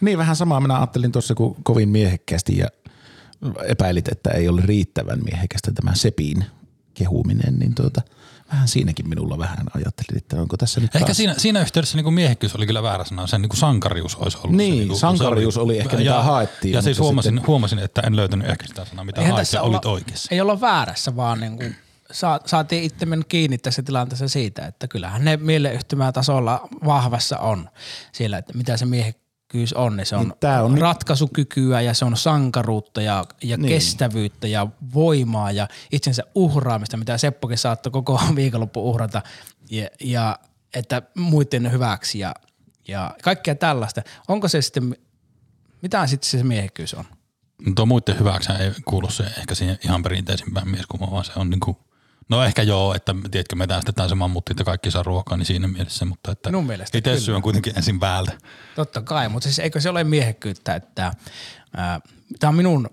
Niin vähän samaa minä ajattelin tuossa, kun kovin miehekkäästi ja epäilit, että ei ole riittävän miehekästä tämä Sepin kehuminen, niin tuota, vähän siinäkin minulla vähän ajattelin, että onko tässä nyt Ehkä taas... siinä, siinä yhteydessä niin miehekkyys oli kyllä väärä sana, sen niin sankarius olisi ollut. Niin, se, niin kuin, sankarius oli ehkä mitä haettiin, Ja siis huomasin, sitten- huomasin, että en löytänyt ehkä sitä sanaa, mitä Eihän haet, ja olla- olit oikeassa. Ei olla väärässä, vaan niin kuin sa- saatiin itsemme kiinni tässä tilanteessa siitä, että kyllähän ne mieleyhtymätasolla vahvassa on siellä, että mitä se miehekkyys on, niin se on, Niin tää on ratkaisukykyä ja se on sankaruutta ja, ja niin. kestävyyttä ja voimaa ja itsensä uhraamista, mitä Seppokin saattoi koko viikonloppu uhrata ja, ja että muiden hyväksi ja, ja kaikkea tällaista. Onko se sitten, mitä sitten se miehekkyys on? Tuo muiden hyväksi ei kuulu se ehkä siihen ihan perinteisimpään mieskuvaan, vaan se on niinku, no ehkä joo, että tiedätkö, me tästetään se mammutti, että kaikki saa ruokaa, niin siinä mielessä, mutta että Minun mielestä itse syön kuitenkin ensin päältä. Totta kai, mutta siis eikö se ole miehekkyyttä, että tämä on minun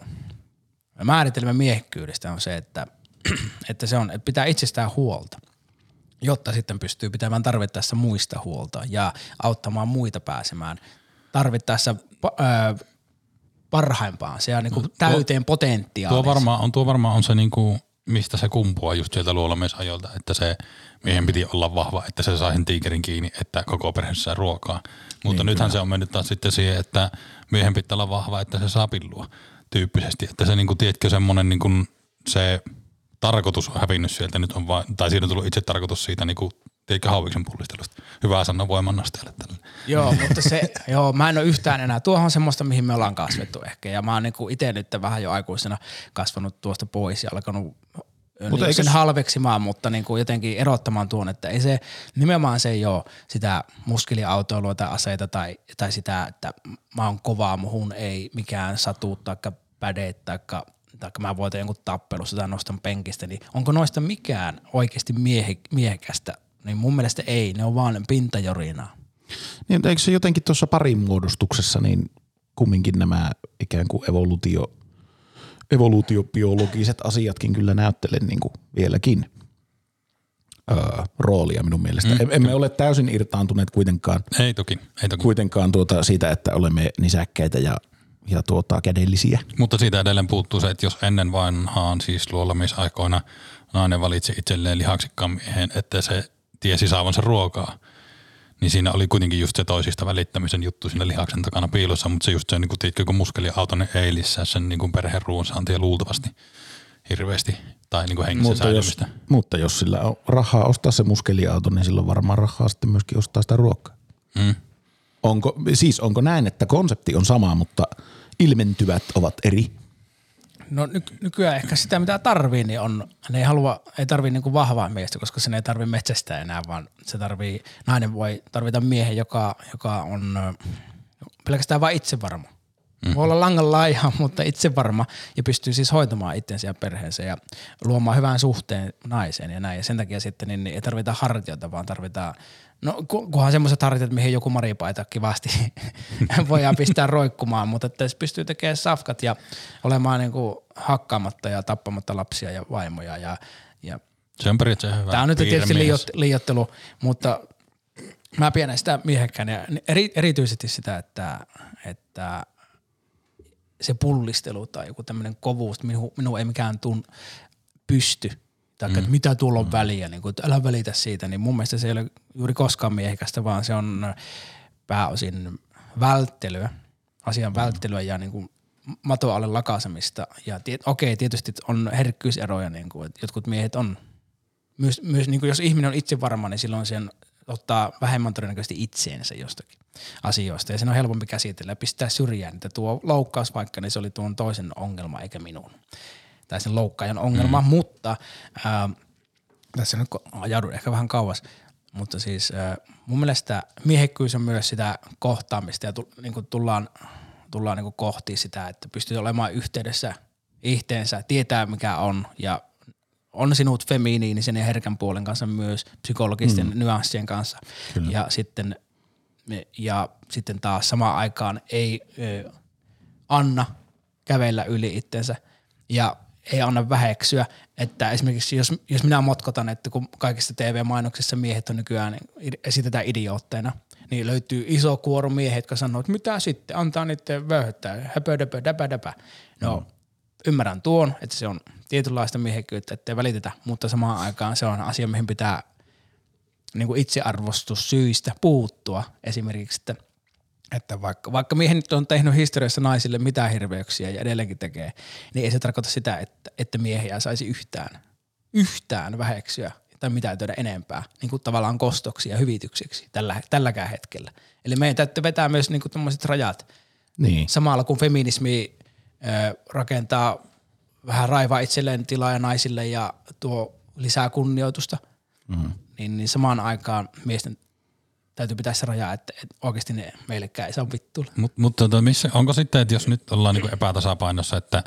määritelmä miehekkyydestä on se, että, että se on, että pitää itsestään huolta, jotta sitten pystyy pitämään tarvittaessa muista huolta ja auttamaan muita pääsemään tarvittaessa ää, parhaimpaan, se on niin kuin täyteen potentiaaliin. Tuo varmaan on, tuo varmaan on se niinku, mistä se kumpuaa just sieltä luolamiesajoilta, että se miehen piti olla vahva, että se sai sen tiikerin kiinni, että koko perhe saa ruokaa. Mutta niin, nythän kyllä. se on mennyt taas sitten siihen, että miehen pitää olla vahva, että se saa pillua tyyppisesti. Että se niinku, tiedätkö, semmoinen niinku, se tarkoitus on hävinnyt sieltä nyt on vaan, tai siinä on tullut itse tarkoitus siitä niinku, tiedätkö, hauviksen pullistelusta. Hyvä sana voimannostajalle tällä. Joo, mutta se, joo, mä en ole yhtään enää. Tuohon on semmoista, mihin me ollaan kasvettu ehkä. Ja mä oon niinku itse nyt vähän jo aikuisena kasvanut tuosta pois ja alkanut mutta eikö sen se- halveksimaan, mutta niin kuin jotenkin erottamaan tuon, että ei se, nimenomaan se ei ole sitä muskeliautoilua tai aseita tai, tai sitä, että mä oon kovaa, muhun ei mikään satu taikka päde taikka, taikka mä voitan jonkun tappelussa tai nostan penkistä, niin onko noista mikään oikeasti miehe, miehekästä? Niin mun mielestä ei, ne on vaan pintajorinaa. Niin, eikö se jotenkin tuossa parin muodostuksessa, niin kumminkin nämä ikään kuin evolutio, evoluutiobiologiset asiatkin kyllä näyttele niin kuin vieläkin öö, roolia minun mielestä. Mm, Emme ole täysin irtaantuneet kuitenkaan, Ei toki, ei toki. kuitenkaan tuota siitä, että olemme nisäkkäitä ja, ja tuota, kädellisiä. Mutta siitä edelleen puuttuu se, että jos ennen vanhaan siis luolamisaikoina nainen valitsi itselleen lihaksikkaan miehen, että se tiesi saavansa ruokaa, niin siinä oli kuitenkin just se toisista välittämisen juttu siinä lihaksen takana piilossa, mutta se just se, niin kuin, tiedätkö, kun muskeliauto, niin ei lisää sen niin kuin perheen ruoansaantia luultavasti hirveästi tai niin kuin hengissä Mutta jos, mutta jos sillä on rahaa ostaa se muskeliauto, niin silloin varmaan rahaa sitten myöskin ostaa sitä ruokaa. Mm. Onko, siis onko näin, että konsepti on sama, mutta ilmentyvät ovat eri? No ny- nykyään ehkä sitä mitä tarvii, niin on, ne ei halua, ei tarvii niinku vahvaa miestä, koska sen ei tarvii metsästää enää, vaan se tarvii, nainen voi tarvita miehen, joka, joka on pelkästään vain itsevarma. Mm. Voi olla langan laiha, mutta itsevarma ja pystyy siis hoitamaan itsensä ja perheensä ja luomaan hyvän suhteen naiseen ja näin. Ja sen takia sitten niin, niin ei tarvita hartioita, vaan tarvitaan, no ku- kunhan semmoiset hartiat, mihin joku maripaita kivasti voidaan pistää roikkumaan, mutta että se pystyy tekemään safkat ja olemaan niin kuin hakkaamatta ja tappamatta lapsia ja vaimoja ja, ja Se on periaatteessa hyvä Tämä on nyt tietysti liiot, liiottelu, mutta mä pidän sitä miehekkään ja eri, erityisesti sitä, että, että se pullistelu tai joku tämmöinen kovuus, minu, minun ei mikään tun pysty, tai mm. että mitä tuolla on väliä, niin kuin, että älä välitä siitä, niin mun mielestä se ei ole juuri koskaan miehekästä, vaan se on pääosin välttelyä, asian välttelyä ja niin kuin mato alle lakasemista. Ja tiet, okei, tietysti on herkkyyseroja, niin kuin, että jotkut miehet on, myös, myös niin kuin jos ihminen on itse varma, niin silloin sen ottaa vähemmän todennäköisesti itseensä jostakin asioista. Ja sen on helpompi käsitellä ja pistää syrjään, että tuo loukkaus vaikka, niin se oli tuon toisen ongelma eikä minun. Tai sen loukkaajan ongelma, mm. mutta ää, tässä nyt ajaudun ehkä vähän kauas, mutta siis ää, mun mielestä miehekkyys on myös sitä kohtaamista ja tu, niin kuin tullaan, tullaan niin kuin kohti sitä, että pystyy olemaan yhteydessä ihteensä, tietää mikä on ja on sinut feminiinisen ja herkän puolen kanssa myös psykologisten mm. nyanssien kanssa. Kyllä. Ja sitten, ja sitten taas samaan aikaan ei ö, anna kävellä yli itsensä ja ei anna väheksyä, että esimerkiksi jos, jos minä motkotan, että kun kaikissa TV-mainoksissa miehet on nykyään esitetään idiootteina, niin löytyy iso kuoro miehet, jotka sanoo, että mitä sitten, antaa niiden vöyhöttää, höpö, döpö, däpä, däpä. No, mm. ymmärrän tuon, että se on tietynlaista miehekkyyttä, ettei välitetä, mutta samaan aikaan se on asia, mihin pitää niin kuin itsearvostussyistä puuttua. Esimerkiksi, että, että vaikka, vaikka miehen nyt on tehnyt historiassa naisille mitään hirveyksiä ja edelleenkin tekee, niin ei se tarkoita sitä, että, että miehiä saisi yhtään, yhtään väheksyä tai mitä töitä enempää, niin kuin tavallaan kostoksi ja hyvityksiksi tällä, tälläkään hetkellä. Eli meidän täytyy vetää myös niin kuin rajat. Niin. Samalla kun feminismi ö, rakentaa vähän raivaa itselleen tilaa ja naisille ja tuo lisää kunnioitusta, mm. niin, niin samaan aikaan miesten täytyy pitää se raja, että, että oikeasti ne meillekään ei saa vittuilla. Mutta mut, tota, missä, onko sitten, että jos nyt ollaan niinku epätasapainossa, että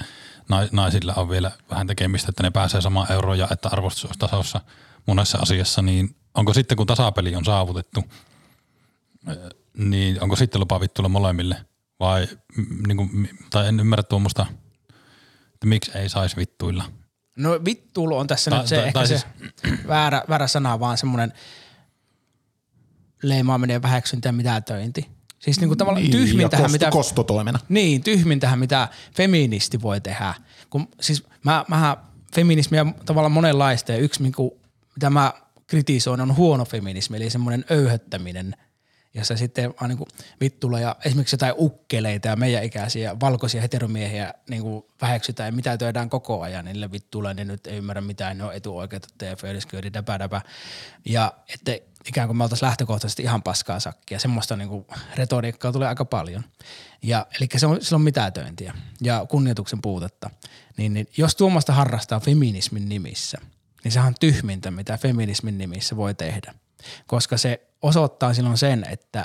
naisilla on vielä vähän tekemistä, että ne pääsee samaan euroon ja että arvostus olisi tasossa monessa asiassa, niin onko sitten kun tasapeli on saavutettu, niin onko sitten lupa vittuilla molemmille? Vai, niin kuin, tai en ymmärrä tuommoista – että miksi ei saisi vittuilla? No vittuilu on tässä ta, nyt se ta, ehkä siis... se väärä, väärä sana, vaan semmoinen leimaaminen ja vähäksyntä ja mitätöinti. Siis niinku tavallaan niin, tyhmintähän, mitä... Kostotoimena. Niin, tyhmintähän, mitä feministi voi tehdä. Kun, siis mä, mä feminismiä tavallaan monenlaista ja yksi, niinku, mitä mä kritisoin, on huono feminismi, eli semmoinen öyhöttäminen – jossa sitten vaan niin vittulla ja esimerkiksi jotain ukkeleita ja meidän ikäisiä valkoisia heteromiehiä niin kuin väheksytään ja mitä töidään koko ajan, niille vittuilla ne nyt ei ymmärrä mitään, ne on etuoikeutettu ja föydisköödi däpä, däpä. Ja että ikään kuin me oltaisiin lähtökohtaisesti ihan paskaa sakkia. Semmoista niin kuin retoriikkaa tulee aika paljon. Ja, eli se on, se on mitätöintiä ja kunnioituksen puutetta. Niin, niin jos tuommoista harrastaa feminismin nimissä, niin sehän on tyhmintä, mitä feminismin nimissä voi tehdä. Koska se osoittaa silloin sen, että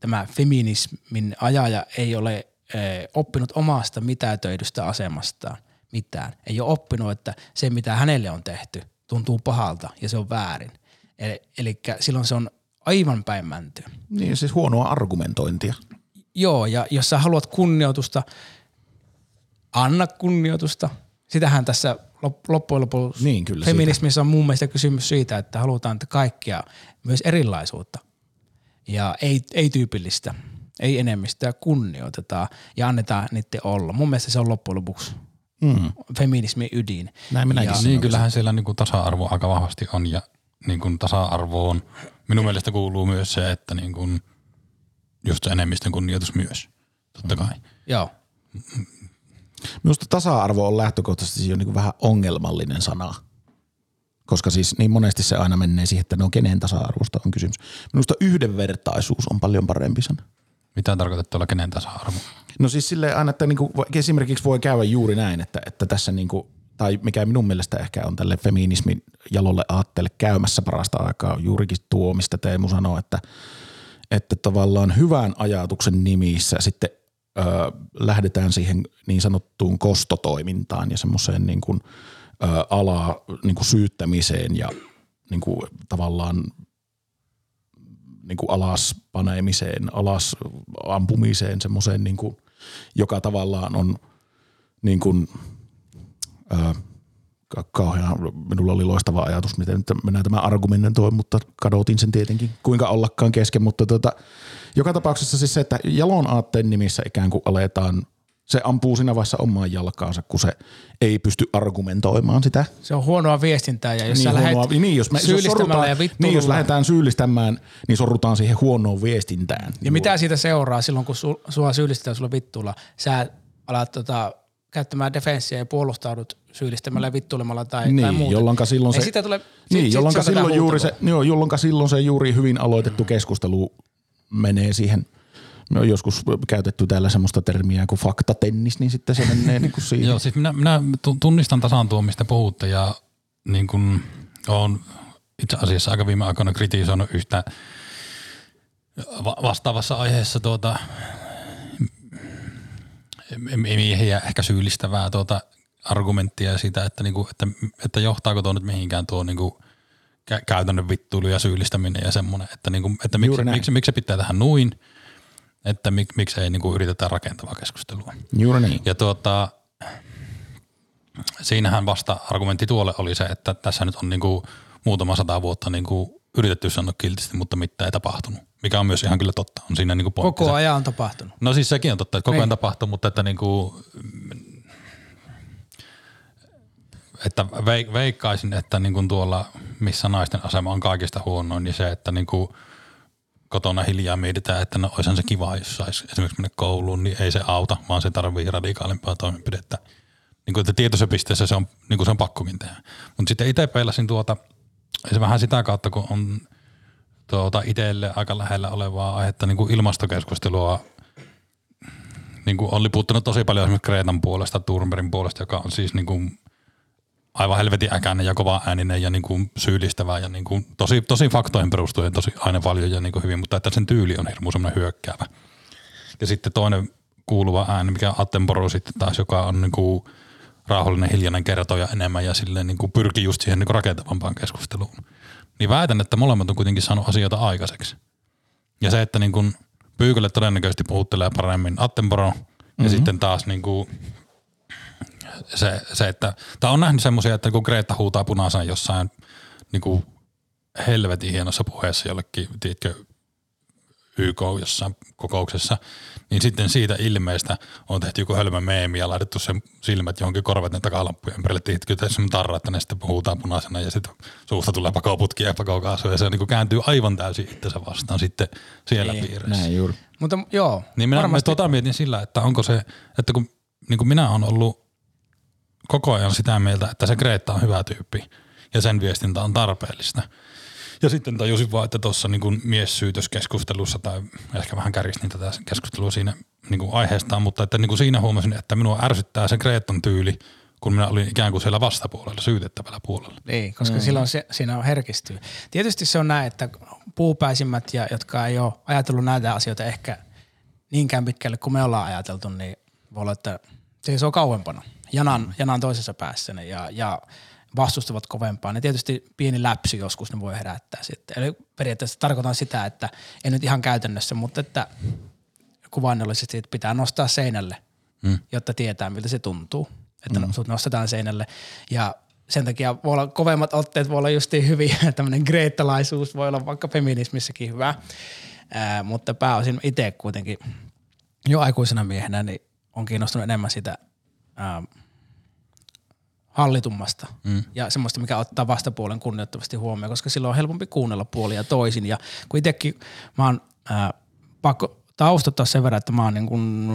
tämä feminismin ajaja ei ole oppinut omasta mitätöidystä asemastaan mitään. Ei ole oppinut, että se mitä hänelle on tehty tuntuu pahalta ja se on väärin. Eli, eli silloin se on aivan päin mänty. Niin siis huonoa argumentointia. Joo ja jos sä haluat kunnioitusta, anna kunnioitusta. Sitähän tässä loppujen lopuksi niin, kyllä feminismissa siitä. on mun mielestä kysymys siitä, että halutaan että kaikkia, myös erilaisuutta ja ei, ei tyypillistä, ei enemmistöä kunnioitetaan ja annetaan niiden olla. Mun mielestä se on loppujen lopuksi mm. feminismin ydin. Näin minäkin ja, Niin kyllähän siellä niin kuin tasa-arvo aika vahvasti on ja niin kuin tasa-arvoon minun mielestä kuuluu myös se, että niin kuin just se enemmistön kunnioitus myös, totta kai. Mm. Joo. Minusta tasa-arvo on lähtökohtaisesti jo niin vähän ongelmallinen sana. Koska siis niin monesti se aina menee siihen, että no kenen tasa-arvosta on kysymys. Minusta yhdenvertaisuus on paljon parempi sana. Mitä tarkoittaa tuolla kenen tasa-arvo? No siis silleen aina, että niinku, esimerkiksi voi käydä juuri näin, että, että tässä niinku, tai mikä minun mielestä ehkä on tälle feminismin jalolle aatteelle käymässä parasta aikaa, on juurikin tuo, mistä Teemu sanoi, että, että tavallaan hyvän ajatuksen nimissä sitten ö, lähdetään siihen niin sanottuun kostotoimintaan ja semmoiseen niin kuin, ö, alaa niin kuin syyttämiseen ja niin kuin, tavallaan niin kuin alas paneemiseen, alas ampumiseen, semmoiseen, niin kuin, joka tavallaan on niin kuin, ö, kauhean, minulla oli loistava ajatus, miten mennään tämä argumentoin, mutta kadotin sen tietenkin, kuinka ollakaan kesken, mutta tota, joka tapauksessa siis se, että jalon aatteen nimissä ikään kuin aletaan se ampuu siinä vaiheessa omaan jalkaansa, kun se ei pysty argumentoimaan sitä. Se on huonoa viestintää ja jos niin, sä huonoa, niin, jos me, jos sorrutaan, ja niin, jos lähdetään syyllistämään, niin sorrutaan siihen huonoon viestintään. Ja mitä siitä seuraa silloin, kun su, sua syyllistetään sulla vittuilla? Sä alat tota, käyttämään defenssiä ja puolustaudut syyllistämällä vittuilemalla tai, tai Niin, muuta. jolloinka silloin Ei se, sitä tule, niin, sit- jolloinka sit se otetaan silloin juuri se, joo, jolloinka silloin se juuri hyvin aloitettu keskustelu menee siihen me on joskus käytetty täällä semmoista termiä kuin faktatennis, niin sitten se menee niin kuin siihen. Joo, siis minä, minä tu- tunnistan tasan tuon, mistä puhutte ja niin kuin olen itse asiassa aika viime aikoina kritisoinut yhtä va- vastaavassa aiheessa tuota miehiä ehkä syyllistävää tuota argumenttia siitä, että, niinku, että, että johtaako tuo nyt mihinkään tuo niinku, kä- käytännön vittuilu ja syyllistäminen ja semmoinen, että, niinku, että miksi, miksi, miksi se pitää tähän noin, että mik, miksi ei niinku yritetä rakentavaa keskustelua. Juuri niin. Ja tuota, siinähän vasta argumentti tuolle oli se, että tässä nyt on niinku muutama sata vuotta niinku yritetty sanoa kiltisti, mutta mitään ei tapahtunut. Mikä on myös ihan kyllä totta. On siinä niinku pointti. Koko ajan on tapahtunut. No siis sekin on totta, että koko ajan Niin. tapahtuu, mutta että niinku, että veik- veikkaisin, että niinku tuolla, missä naisten asema on kaikista huonoin, niin se, että niinku kotona hiljaa mietitään, että no olisihan se kiva, jos saisi esimerkiksi mennä kouluun, niin ei se auta, vaan se tarvii radikaalimpaa toimenpidettä. Niin kuin, että tietoisessa pisteessä se on, niin kuin se on pakkokin tehdä. Mutta sitten itse peilasin tuota, se vähän sitä kautta, kun on tuota itselle aika lähellä olevaa aihetta niin kuin ilmastokeskustelua niin kuin on liputtanut tosi paljon esimerkiksi Kreetan puolesta, Thunbergin puolesta, joka on siis niin kuin aivan helvetin äkäinen ja kova ääninen ja niin kuin syyllistävä ja niin kuin tosi, tosi faktoihin perustuen tosi aina paljon ja niin kuin hyvin, mutta että sen tyyli on hirmu semmoinen hyökkäävä. Ja sitten toinen kuuluva ääni, mikä Attenborough sitten taas, joka on niin kuin rauhallinen, hiljainen kertoja enemmän ja silleen niin kuin pyrkii just siihen niin kuin rakentavampaan keskusteluun. Niin väitän, että molemmat on kuitenkin saanut asioita aikaiseksi. Ja se, että niin kuin Pyykölle todennäköisesti puhuttelee paremmin Attenborough mm-hmm. ja sitten taas niin kuin se, se, että tämä on nähnyt semmoisia, että kun Greta huutaa punaisena jossain niin kuin helvetin hienossa puheessa jollekin, tiedätkö, YK jossain kokouksessa, niin sitten siitä ilmeestä on tehty joku hölmö meemi ja laitettu sen silmät johonkin korvaten takalampujen ympärille, tiedätkö, semmoinen tarra, että ne sitten huutaa punaisena ja sitten suusta tulee pakoputkia ja pakokaasua ja se niin kuin kääntyy aivan täysin itsensä vastaan sitten siellä Niin, piirissä. Näin juuri. Mutta joo, Niin minä varmasti. tota mietin sillä, että onko se, että kun niin kuin minä olen ollut koko ajan sitä mieltä, että se Greta on hyvä tyyppi ja sen viestintä on tarpeellista. Ja sitten tajusin vaan, että tuossa niin miessyytöskeskustelussa tai ehkä vähän kärjistin tätä keskustelua siinä niin kuin aiheestaan, mutta että niin kuin siinä huomasin, että minua ärsyttää se Gretan tyyli, kun minä olin ikään kuin siellä vastapuolella, syytettävällä puolella. Niin, koska mm. silloin se, siinä on herkistyy. Tietysti se on näin, että puupäisimmät, ja, jotka ei ole ajatellut näitä asioita ehkä niinkään pitkälle kuin me ollaan ajateltu, niin voi olla, että se on kauempana. Janan, mm. janan toisessa päässä ja, ja vastustavat kovempaa. Ne tietysti pieni läpsy joskus ne voi herättää sitten. Eli periaatteessa tarkoitan sitä, että ei nyt ihan käytännössä, mutta että kuvainnollisesti että pitää nostaa seinälle, mm. jotta tietää miltä se tuntuu. Että mm. sut nostetaan seinälle ja sen takia voi olla kovemmat otteet, voi olla justiin hyviä, tämmöinen greettalaisuus voi olla vaikka feminismissäkin hyvä, Ää, mutta pääosin itse kuitenkin jo aikuisena miehenä niin on kiinnostunut enemmän sitä ää, hallitummasta mm. ja semmoista, mikä ottaa vastapuolen kunnioittavasti huomioon, koska silloin on helpompi kuunnella puolia toisin. Ja kun itsekin mä oon ää, pakko taustottaa sen verran, että mä oon niin kuin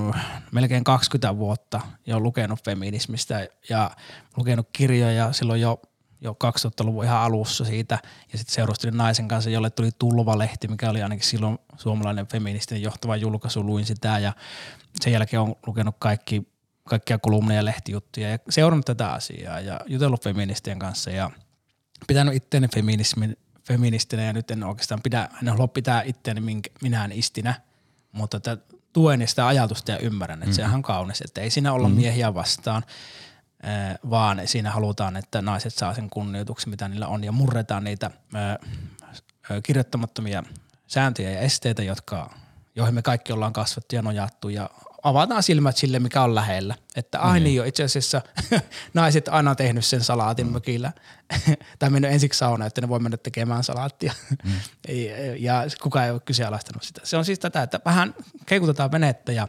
melkein 20 vuotta jo lukenut feminismistä ja lukenut kirjoja silloin jo jo 2000-luvun ihan alussa siitä ja sitten seurustelin naisen kanssa, jolle tuli Tulvalehti, mikä oli ainakin silloin suomalainen feministinen johtava julkaisu, luin sitä ja sen jälkeen on lukenut kaikki, kaikkia kolumneja ja lehtijuttuja ja seurannut tätä asiaa ja jutellut feministien kanssa ja pitänyt itteeni feminismin, feministinä ja nyt en oikeastaan pidä, en halua pitää itteeni minkä, minään istinä, mutta että tuen sitä ajatusta ja ymmärrän, että mm-hmm. sehän on kaunis, että ei siinä olla mm-hmm. miehiä vastaan, eh, vaan siinä halutaan, että naiset saa sen kunnioituksen, mitä niillä on ja murretaan niitä eh, eh, kirjoittamattomia sääntöjä ja esteitä, jotka, joihin me kaikki ollaan kasvattu ja nojattu ja avataan silmät sille, mikä on lähellä. Että ai niin jo, itse asiassa naiset aina tehnyt sen salaatin mökillä. tai mennyt ensiksi saunaan, että ne voi mennä tekemään salaattia. Mm. ja kukaan ei ole kyseenalaistanut sitä. Se on siis tätä, että vähän keikutetaan venettä ja,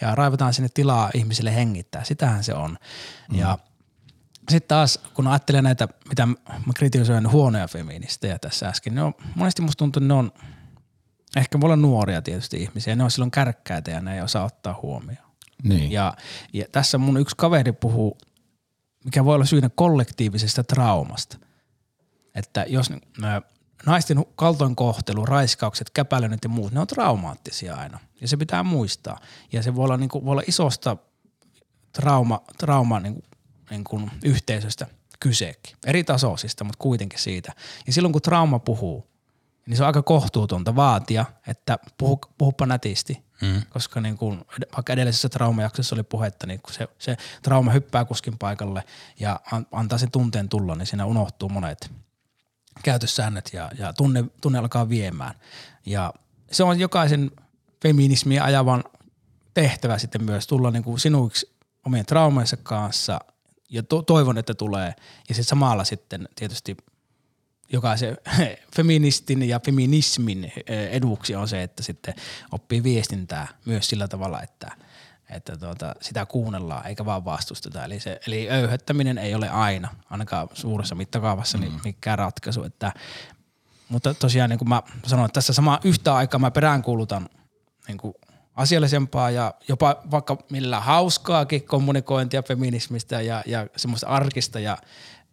ja raivataan sinne tilaa ihmisille hengittää. Sitähän se on. Mm. Ja sitten taas, kun ajattelee näitä, mitä mä kritisoin huonoja feministejä tässä äsken, ne on, monesti musta tuntuu, että ne on, ehkä voi olla nuoria tietysti ihmisiä, ne on silloin kärkkäitä ja ne ei osaa ottaa huomioon. Niin. Ja, ja tässä mun yksi kaveri puhuu, mikä voi olla syynä kollektiivisesta traumasta. Että jos ä, naisten kaltoinkohtelu, raiskaukset, käpälöinnit ja muut, ne on traumaattisia aina. Ja se pitää muistaa. Ja se voi olla, niin kuin, voi olla isosta trauma, trauma niin kuin, niin kuin yhteisöstä kyseekin. Eri tasoisista, mutta kuitenkin siitä. Ja silloin kun trauma puhuu, niin se on aika kohtuutonta vaatia, että puhu, puhuppa nätisti. Mm. Koska niin kun, vaikka edellisessä traumajaksossa oli puhetta, niin kun se, se trauma hyppää kuskin paikalle ja an, antaa sen tunteen tulla, niin siinä unohtuu monet käytössäännöt ja, ja tunne, tunne alkaa viemään. Ja se on jokaisen feminismiä ajavan tehtävä sitten myös tulla niin kuin sinuiksi omien traumansa kanssa ja to, toivon, että tulee. Ja sitten samalla sitten tietysti jokaisen feministin ja feminismin eh, eduksi on se, että sitten oppii viestintää myös sillä tavalla, että, että tuota, sitä kuunnellaan eikä vaan vastusteta. Eli, se, eli öyhöttäminen ei ole aina, ainakaan suuressa mittakaavassa, niin mikään ratkaisu. Että, mutta tosiaan niin kuin mä sanoin, että tässä sama yhtä aikaa mä peräänkuulutan niin kuin asiallisempaa ja jopa vaikka millä hauskaakin kommunikointia feminismistä ja, ja semmoista arkista ja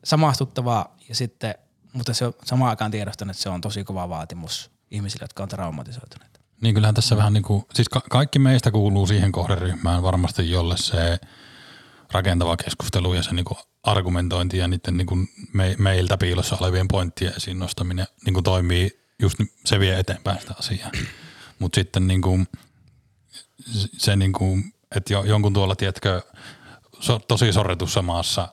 samastuttavaa ja sitten, mutta se on samaan aikaan tiedostan, että se on tosi kova vaatimus ihmisille, jotka on traumatisoituneet. Niin kyllähän tässä vähän niin kuin, siis ka- kaikki meistä kuuluu siihen kohderyhmään varmasti, jolle se rakentava keskustelu ja se niin kuin argumentointi ja niiden niin kuin me, meiltä piilossa olevien pointtien esiin nostaminen niin kuin toimii, just se vie eteenpäin sitä asiaa. Mutta sitten niin kuin, se niin kuin, että jo, jonkun tuolla, tiedätkö, so, tosi sorretussa maassa,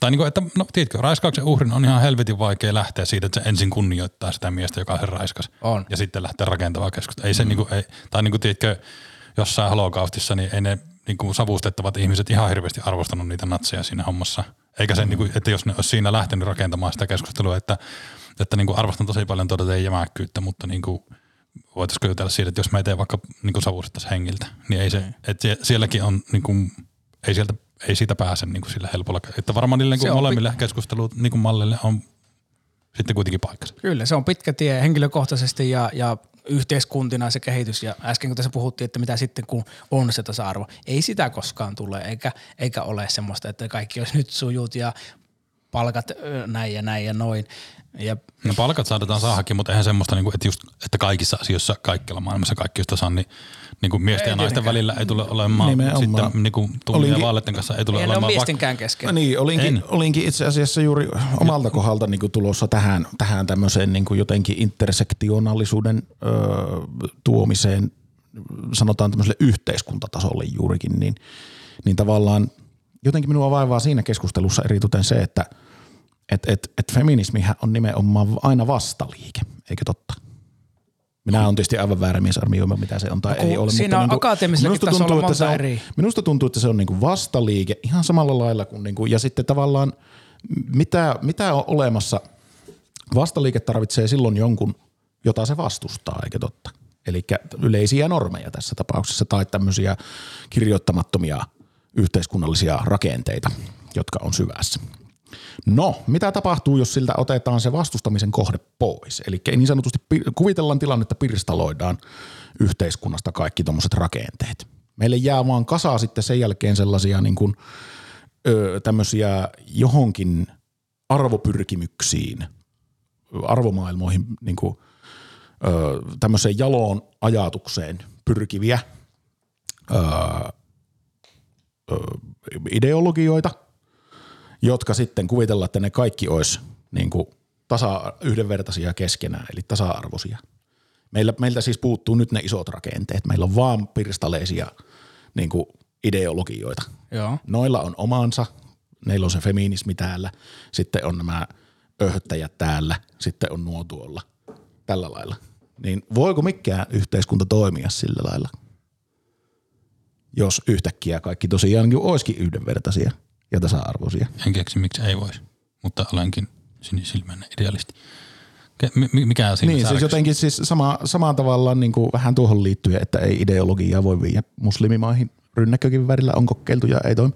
tai niin kuin, että no tiedätkö, raiskauksen uhrin on ihan helvetin vaikea lähteä siitä, että se ensin kunnioittaa sitä miestä, joka sen raiskas. On. Ja sitten lähtee rakentavaa keskustelua. Ei se mm. niin kuin, ei, tai niin kuin, tiedätkö, jossain holokaustissa, niin ei ne niin kuin savustettavat ihmiset ihan hirveästi arvostanut niitä natseja siinä hommassa. Eikä se, mm. niin kuin, että jos ne olisi siinä lähtenyt rakentamaan sitä keskustelua, että, että niin kuin arvostan tosi paljon tuota teidän jämäkkyyttä, mutta niin kuin, voitaisiinko jutella siitä, että jos me ei vaikka niin savustettaisiin hengiltä, niin ei se, että sielläkin on, niin kuin, ei, sieltä, ei siitä pääse niin kuin sillä helpolla. Että varmaan niille niin molemmille pit- keskustelut niin kuin mallille on sitten kuitenkin paikkansa. Kyllä, se on pitkä tie henkilökohtaisesti ja, ja yhteiskuntina se kehitys. Ja äsken kun tässä puhuttiin, että mitä sitten kun on se tasa-arvo. Ei sitä koskaan tule, eikä, eikä ole semmoista, että kaikki olisi nyt sujut ja palkat näin ja näin ja noin. Ja no palkat saadaan saahakin, mutta eihän semmoista, niin kuin, että, just, että kaikissa asioissa kaikkialla maailmassa kaikki just tasan, niin, niin kuin miesten ei ja naisten tietenkään. välillä ei tule olemaan, Nimenomaan. sitten niin kuin tullien ja vaaleiden kanssa ei tule ei olemaan. Ei miestenkään kesken. No niin, olinkin, olinkin itse asiassa juuri omalta kohdalta niin kuin tulossa tähän, tähän tämmöiseen niin kuin jotenkin intersektionaalisuuden öö, tuomiseen, sanotaan tämmöiselle yhteiskuntatasolle juurikin, niin, niin tavallaan jotenkin minua vaivaa siinä keskustelussa eritoten se, että – että et, et feminismihän on nimenomaan aina vastaliike, eikö totta? Minä olen tietysti aivan väärä mies arvioimaan, mitä se on tai no, ei ole. Siinä mutta on niin minusta tuntuu, että se on, eri. Minusta tuntuu, että se on niin vastaliike ihan samalla lailla kuin, niin kuin ja sitten tavallaan mitä, mitä on olemassa. Vastaliike tarvitsee silloin jonkun, jota se vastustaa, eikö totta? Eli yleisiä normeja tässä tapauksessa tai tämmöisiä kirjoittamattomia yhteiskunnallisia rakenteita, jotka on syvässä. No, mitä tapahtuu, jos siltä otetaan se vastustamisen kohde pois? Eli niin sanotusti kuvitellaan tilanne, että pirstaloidaan yhteiskunnasta kaikki tuommoiset rakenteet. Meille jää vaan kasaa sitten sen jälkeen sellaisia niin kuin, ö, johonkin arvopyrkimyksiin, arvomaailmoihin, niin kuin, ö, tämmöiseen jaloon ajatukseen pyrkiviä ö, ideologioita – jotka sitten kuvitellaan, että ne kaikki olisi niin kuin tasa yhdenvertaisia keskenään, eli tasa-arvoisia. Meillä, meiltä siis puuttuu nyt ne isot rakenteet. Meillä on vaan pirstaleisia niin kuin ideologioita. Joo. Noilla on omansa, neillä on se feminismi täällä, sitten on nämä öhöttäjät täällä, sitten on nuo tuolla, tällä lailla. Niin voiko mikään yhteiskunta toimia sillä lailla, jos yhtäkkiä kaikki tosiaan olisikin yhdenvertaisia – ja tasa-arvoisia. En keksi, miksi ei voisi, mutta olenkin sinisilmäinen idealisti. Mikä siinä Niin, siis jotenkin siis sama, samaan tavallaan niin kuin vähän tuohon liittyen, että ei ideologiaa voi viedä muslimimaihin rynnäkkökin värillä on kokeiltu ja ei toimi.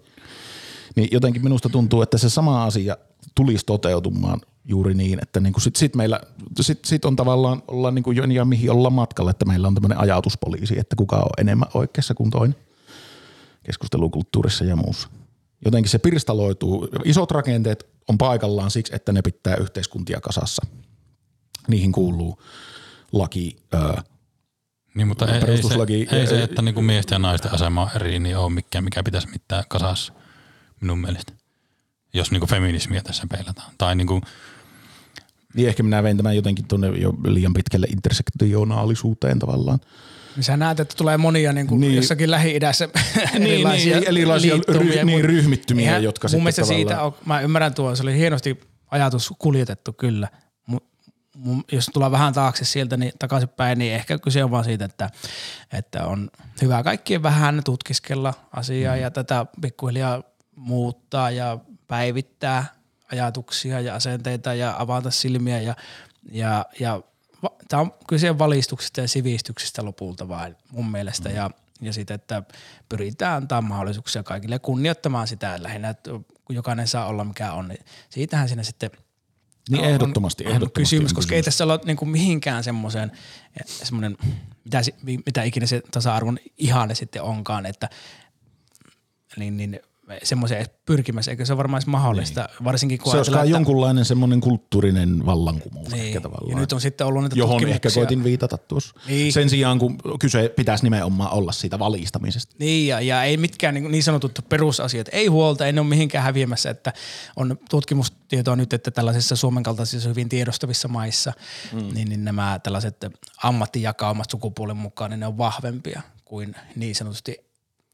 Niin jotenkin minusta tuntuu, että se sama asia tulisi toteutumaan juuri niin, että niin kuin sit, sit meillä sit, sit on tavallaan ollaan niin kuin ja mihin ollaan matkalla, että meillä on tämmöinen ajatuspoliisi, että kuka on enemmän oikeassa kuin toinen. Keskustelukulttuurissa ja muussa. Jotenkin se pirstaloituu. Isot rakenteet on paikallaan siksi, että ne pitää yhteiskuntia kasassa. Niihin kuuluu laki, öö, Niin, mutta ei, ei, se, Perustuslaki- ei se, että niinku miesten ja naisten asema on eri, niin ole mikään, mikä pitäisi mitään kasassa minun mielestä. Jos niinku feminismiä tässä peilataan. Tai niinku, niin ehkä minä vein tämän jotenkin tuonne jo liian pitkälle intersektionaalisuuteen tavallaan. Niin sä näet, että tulee monia niin kuin Niin. niin. jossakin Lähi-idässä niin, erilaisia liittoumia, ry- niin, mut ryhmittymiä, eihän jotka mun sitten mielestä siitä tavallaan- on, mä ymmärrän tuon, se oli hienosti ajatus kuljetettu kyllä, Mu- mu- jos tullaan vähän taakse sieltä niin takaisinpäin, niin ehkä kyse on vaan siitä, että, että on hyvä kaikkien vähän tutkiskella asiaa mm. ja tätä pikkuhiljaa muuttaa ja päivittää ajatuksia ja asenteita ja avata silmiä ja, ja, ja tämä on kyse valistuksesta ja sivistyksestä lopulta vain mun mielestä ja, ja sitten, että pyritään antaa mahdollisuuksia kaikille kunnioittamaan sitä lähinnä, että jokainen saa olla mikä on, niin siitähän siinä sitten Niin on- ehdottomasti, on, ehdottomasti kysymys, on koska kysymys. ei tässä olla niin kuin mihinkään semmoiseen, semmoinen, mitä, mitä ikinä se tasa-arvon ihanne sitten onkaan, että niin, niin semmoiseen edes pyrkimässä, eikö se ole varmaan mahdollista, niin. varsinkin kun Se olisi että- jonkunlainen semmoinen kulttuurinen vallankumous niin, ehkä tavallaan. ja nyt on sitten ollut niitä johon ehkä koitin viitata tuossa. Niin. Sen sijaan, kun kyse pitäisi nimenomaan olla siitä valistamisesta. Niin, ja, ja ei mitkään niin, niin sanotut perusasiat, ei huolta, ei ne ole mihinkään häviämässä, että on tutkimustietoa nyt, että tällaisissa Suomen kaltaisissa hyvin tiedostavissa maissa, mm. niin, niin nämä tällaiset ammattijakaumat sukupuolen mukaan, niin ne on vahvempia kuin niin sanotusti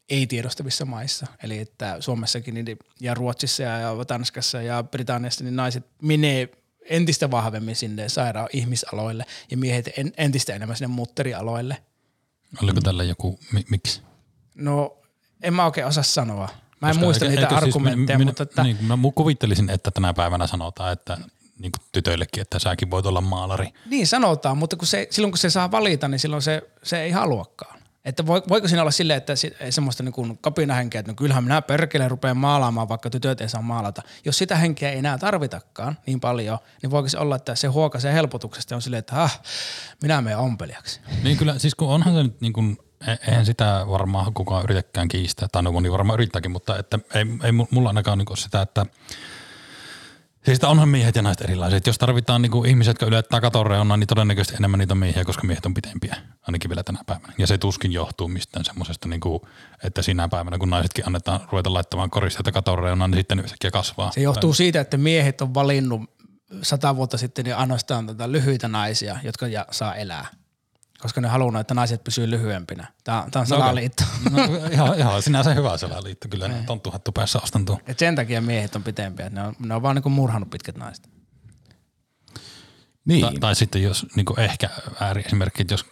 ei-tiedostavissa maissa. Eli että Suomessakin niin, ja Ruotsissa ja, Tanskassa ja Britanniassa niin naiset menee entistä vahvemmin sinne sairaan ihmisaloille ja miehet en, entistä enemmän sinne mutterialoille. oliko tällä joku, mi, miksi? No, en mä oikein osaa sanoa. Mä en Koska muista eikö- niitä eikö siis argumentteja, minä, mutta että, Niin, mä kuvittelisin, että tänä päivänä sanotaan, että niin kuin tytöillekin, että säkin voit olla maalari. niin sanotaan, mutta kun se, silloin kun se saa valita, niin silloin se, se ei haluakaan. Että voi, voiko siinä olla silleen, että semmoista niin kapinahenkeä, että no kyllähän minä perkele rupean maalaamaan, vaikka tytöt ei saa maalata. Jos sitä henkeä ei enää tarvitakaan niin paljon, niin voiko se olla, että se huokaisee helpotuksesta on silleen, että ah, minä menen ompelijaksi. Niin kyllä, siis kun onhan se nyt niin kuin, e- eihän sitä varmaan kukaan yritäkään kiistää, tai no moni varmaan yrittääkin, mutta että ei, ei mu- mulla ainakaan niin sitä, että Siis onhan miehet ja naiset erilaiset. Jos tarvitaan niinku ihmiset, jotka ylettää katoreunaa, niin todennäköisesti enemmän niitä on miehiä, koska miehet on pitempiä, ainakin vielä tänä päivänä. Ja se tuskin johtuu mistään semmoisesta, niinku, että sinä päivänä, kun naisetkin annetaan ruveta laittamaan koristeita katoreunaan, niin sitten yhtäkkiä kasvaa. Se johtuu siitä, että miehet on valinnut sata vuotta sitten niin ainoastaan tätä lyhyitä naisia, jotka saa elää. Koska ne haluaa, että naiset pysyy lyhyempinä. Tämä, tämä on salaliitto. No, ihan, ihan sinänsä hyvä salaliitto, kyllä ne tonttuhattu päässä ostan tuon. Et sen takia miehet on pitempiä. Ne on, ne on vaan niin murhannut pitkät naiset. Niin. Tai, tai sitten jos niin ehkä ääriesimerkki, että jos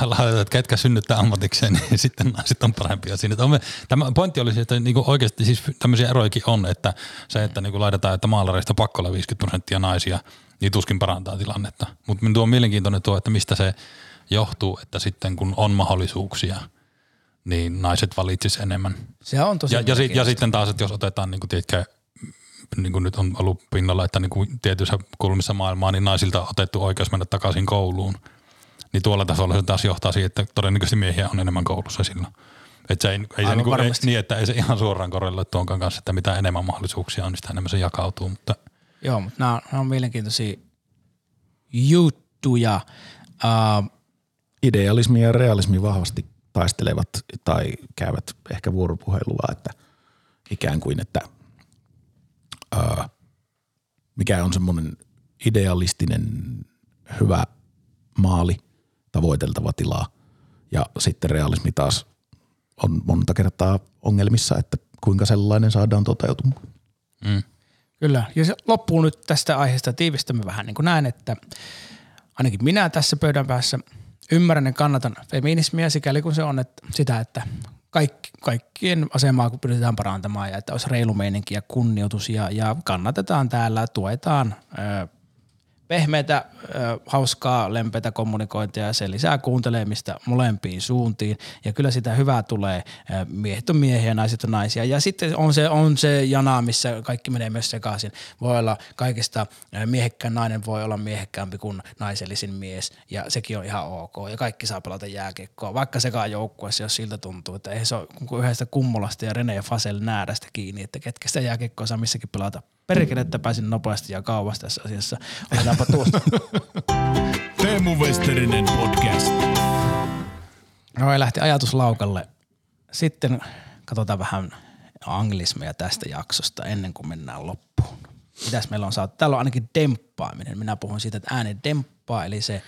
laitetaan, että ketkä synnyttää ammatikseen, niin sitten naiset on parempia siinä. Että on me, tämä pointti oli se, että niin oikeasti siis tämmöisiä eroikin on, että se, että niin laitetaan, että maalareista pakkolla 50 prosenttia naisia, niin tuskin parantaa tilannetta. Mutta tuo on mielenkiintoinen tuo, että mistä se johtuu, että sitten kun on mahdollisuuksia, niin naiset valitsis enemmän. Se on tosi Ja, ja, sit, ja sitten taas, että jos otetaan, niin kuin, tiedätkö, niin kuin nyt on ollut pinnalla, että niin kuin tietyissä kulmissa maailmaa, niin naisilta on otettu oikeus mennä takaisin kouluun. Niin tuolla tasolla se taas johtaa siihen, että todennäköisesti miehiä on enemmän koulussa silloin. Että se ei, ei se niin, kuin, ei, niin, että ei se ihan suoraan korreloi tuonkaan kanssa, että mitä enemmän mahdollisuuksia on, niin sitä enemmän se jakautuu. Mutta Joo, mutta nämä, on- nämä on mielenkiintoisia juttuja. Uh, Idealismi ja realismi vahvasti taistelevat tai käyvät ehkä vuoropuhelua, että ikään kuin, että ää, mikä on semmoinen idealistinen hyvä maali, tavoiteltava tila ja sitten realismi taas on monta kertaa ongelmissa, että kuinka sellainen saadaan toteutumaan. mm, Kyllä. Ja se loppuu nyt tästä aiheesta tiivistämme vähän niin kuin näin, että ainakin minä tässä pöydän päässä ymmärrän ja kannatan feminismiä sikäli kun se on että sitä, että kaikki, kaikkien asemaa kun pyritään parantamaan ja että olisi reilu meininki ja kunnioitus ja, ja kannatetaan täällä, tuetaan ö, pehmeitä, hauskaa, lempeitä kommunikointia ja se lisää kuuntelemista molempiin suuntiin. Ja kyllä sitä hyvää tulee. Miehet on miehiä naiset on naisia. Ja sitten on se, on se jana, missä kaikki menee myös sekaisin. Voi olla kaikista miehekkään nainen voi olla miehekkäämpi kuin naisellisin mies ja sekin on ihan ok. Ja kaikki saa pelata jääkiekkoa, vaikka sekaan joukkueessa, jos siltä tuntuu, että ei se ole yhdestä kummolasta ja Rene Fasel näädästä kiinni, että ketkä sitä jääkiekkoa saa missäkin pelata. Perkele, että pääsin nopeasti ja kauas tässä asiassa. Otetaanpa tuosta. Teemu Westerinen podcast. Noin lähti ajatus laukalle. Sitten katsotaan vähän anglismeja tästä jaksosta ennen kuin mennään loppuun. Mitäs meillä on saatu? Täällä on ainakin demppaaminen. Minä puhun siitä, että ääni demppaa, eli se,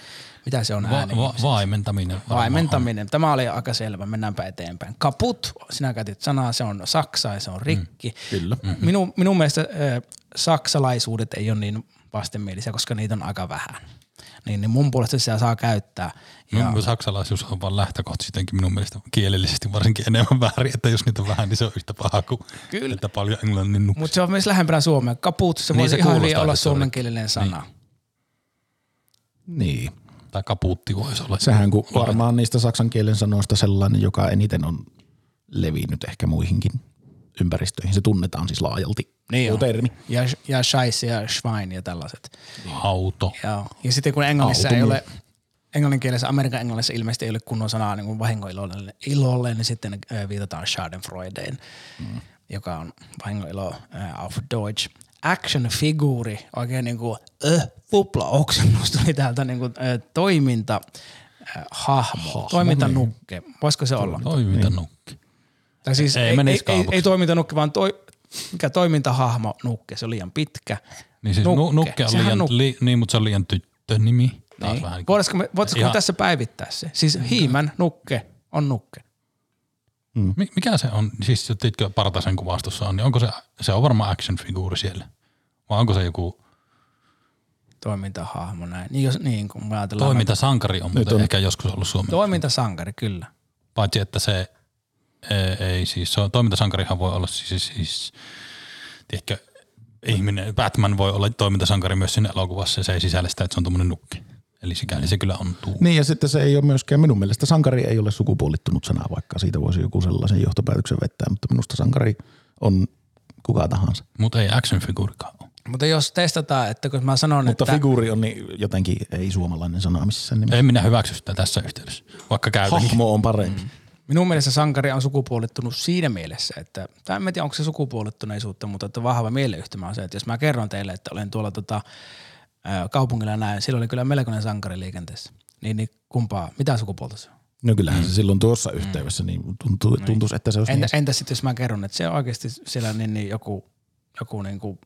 mitä se on Va- ääni? va- vaimentaminen. Vaimentaminen. Tämä oli aika selvä. Mennäänpä eteenpäin. Kaput, sinä käytit sanaa, se on saksa ja se on rikki. Mm, kyllä. Minun, minun mielestä äh, saksalaisuudet ei ole niin vastenmielisiä, koska niitä on aika vähän. Niin, niin mun puolesta sitä saa käyttää. on. Ja, Mun saksalaisuus on vaan lähtökohtaisesti minun mielestä kielellisesti varsinkin enemmän väärin, että jos niitä on vähän, niin se on yhtä paha kuin Kyllä. että paljon englannin nuksia. mutta se on myös lähempänä suomea. Kaput, se Niin, voisi se ihan hyvin olla se on suomenkielinen sana. Niin. Tai kapuutti voisi olla. Sehän kun varmaan niistä saksan kielen sanoista sellainen, joka eniten on levinnyt ehkä muihinkin ympäristöihin. Se tunnetaan siis laajalti. Niin on. termi. Ja, ja scheisse ja schwein ja tällaiset. Auto. Ja, ja sitten kun englannissa Auto ei ole, englanninkielessä, Amerikan englannissa ilmeisesti ei ole kunnon sanaa niin vahingoilolle, ilolle, niin sitten viitataan Schadenfreudeen, mm. joka on vahingoilo äh, auf Deutsch. Action figuuri, oikein niin kuin äh, tupla oksennus tuli täältä niin kuin, äh, toiminta äh, hahmo, Hahmo, toimintanukke. Voisiko se olla? Toiminta nukki. Tai siis Ei ei, ei, ei, ei, toimintanukke, vaan toi, mikä toimintahahmo nukke, se on liian pitkä. Niin siis nukke, nukke on Sehän liian, nukke. li, niin, mutta se on liian tyttönimi. Niin. vähän niin kuin- Voitaisiko me, voitaisiko me Ihan- tässä päivittää se? Siis hiimän nukke on nukke. Mi- Mikä se on, siis tiedätkö Partasen kuvastossa on, niin onko se, se on varmaan action-figuuri siellä? Vai onko se joku Toimintahahmo näin. Niin, jos, niin kun me ajatellaan. toimintasankari on, mutta on- ehkä joskus ollut Suomessa. Toimintasankari, kyllä. Paitsi että se ei, ei siis, se on, toimintasankarihan voi olla siis, siis tiedätkö, ihminen, Batman voi olla toimintasankari myös siinä elokuvassa ja se ei sisällä sitä, että se on tuommoinen nukki. Eli sikäli se kyllä on tuu. Niin ja sitten se ei ole myöskään, minun mielestä sankari ei ole sukupuolittunut sana, vaikka siitä voisi joku sellaisen johtopäätöksen vettää, mutta minusta sankari on kuka tahansa. Mutta ei action-figuurikaan ole. Mutta jos testataan, että kun mä sanon, Mutta että figuuri on niin jotenkin ei suomalainen sana missään nimessä. En minä hyväksy sitä tässä yhteydessä, vaikka käytänkin. Hahmo on parempi. minun mielestä sankari on sukupuolittunut siinä mielessä, että, tai en tiedä onko se sukupuolittuneisuutta, mutta että vahva mieleyhtymä on se, että jos mä kerron teille, että olen tuolla tota, kaupungilla näin, silloin oli kyllä melkoinen sankari liikenteessä. Niin, niin kumpaa, mitä sukupuolta se on? No kyllähän se silloin tuossa yhteydessä niin tuntuu, tuntuisi, että se olisi Entä, mies. entä sitten jos mä kerron, että se oikeasti siellä niin, niin joku, joku niin kuin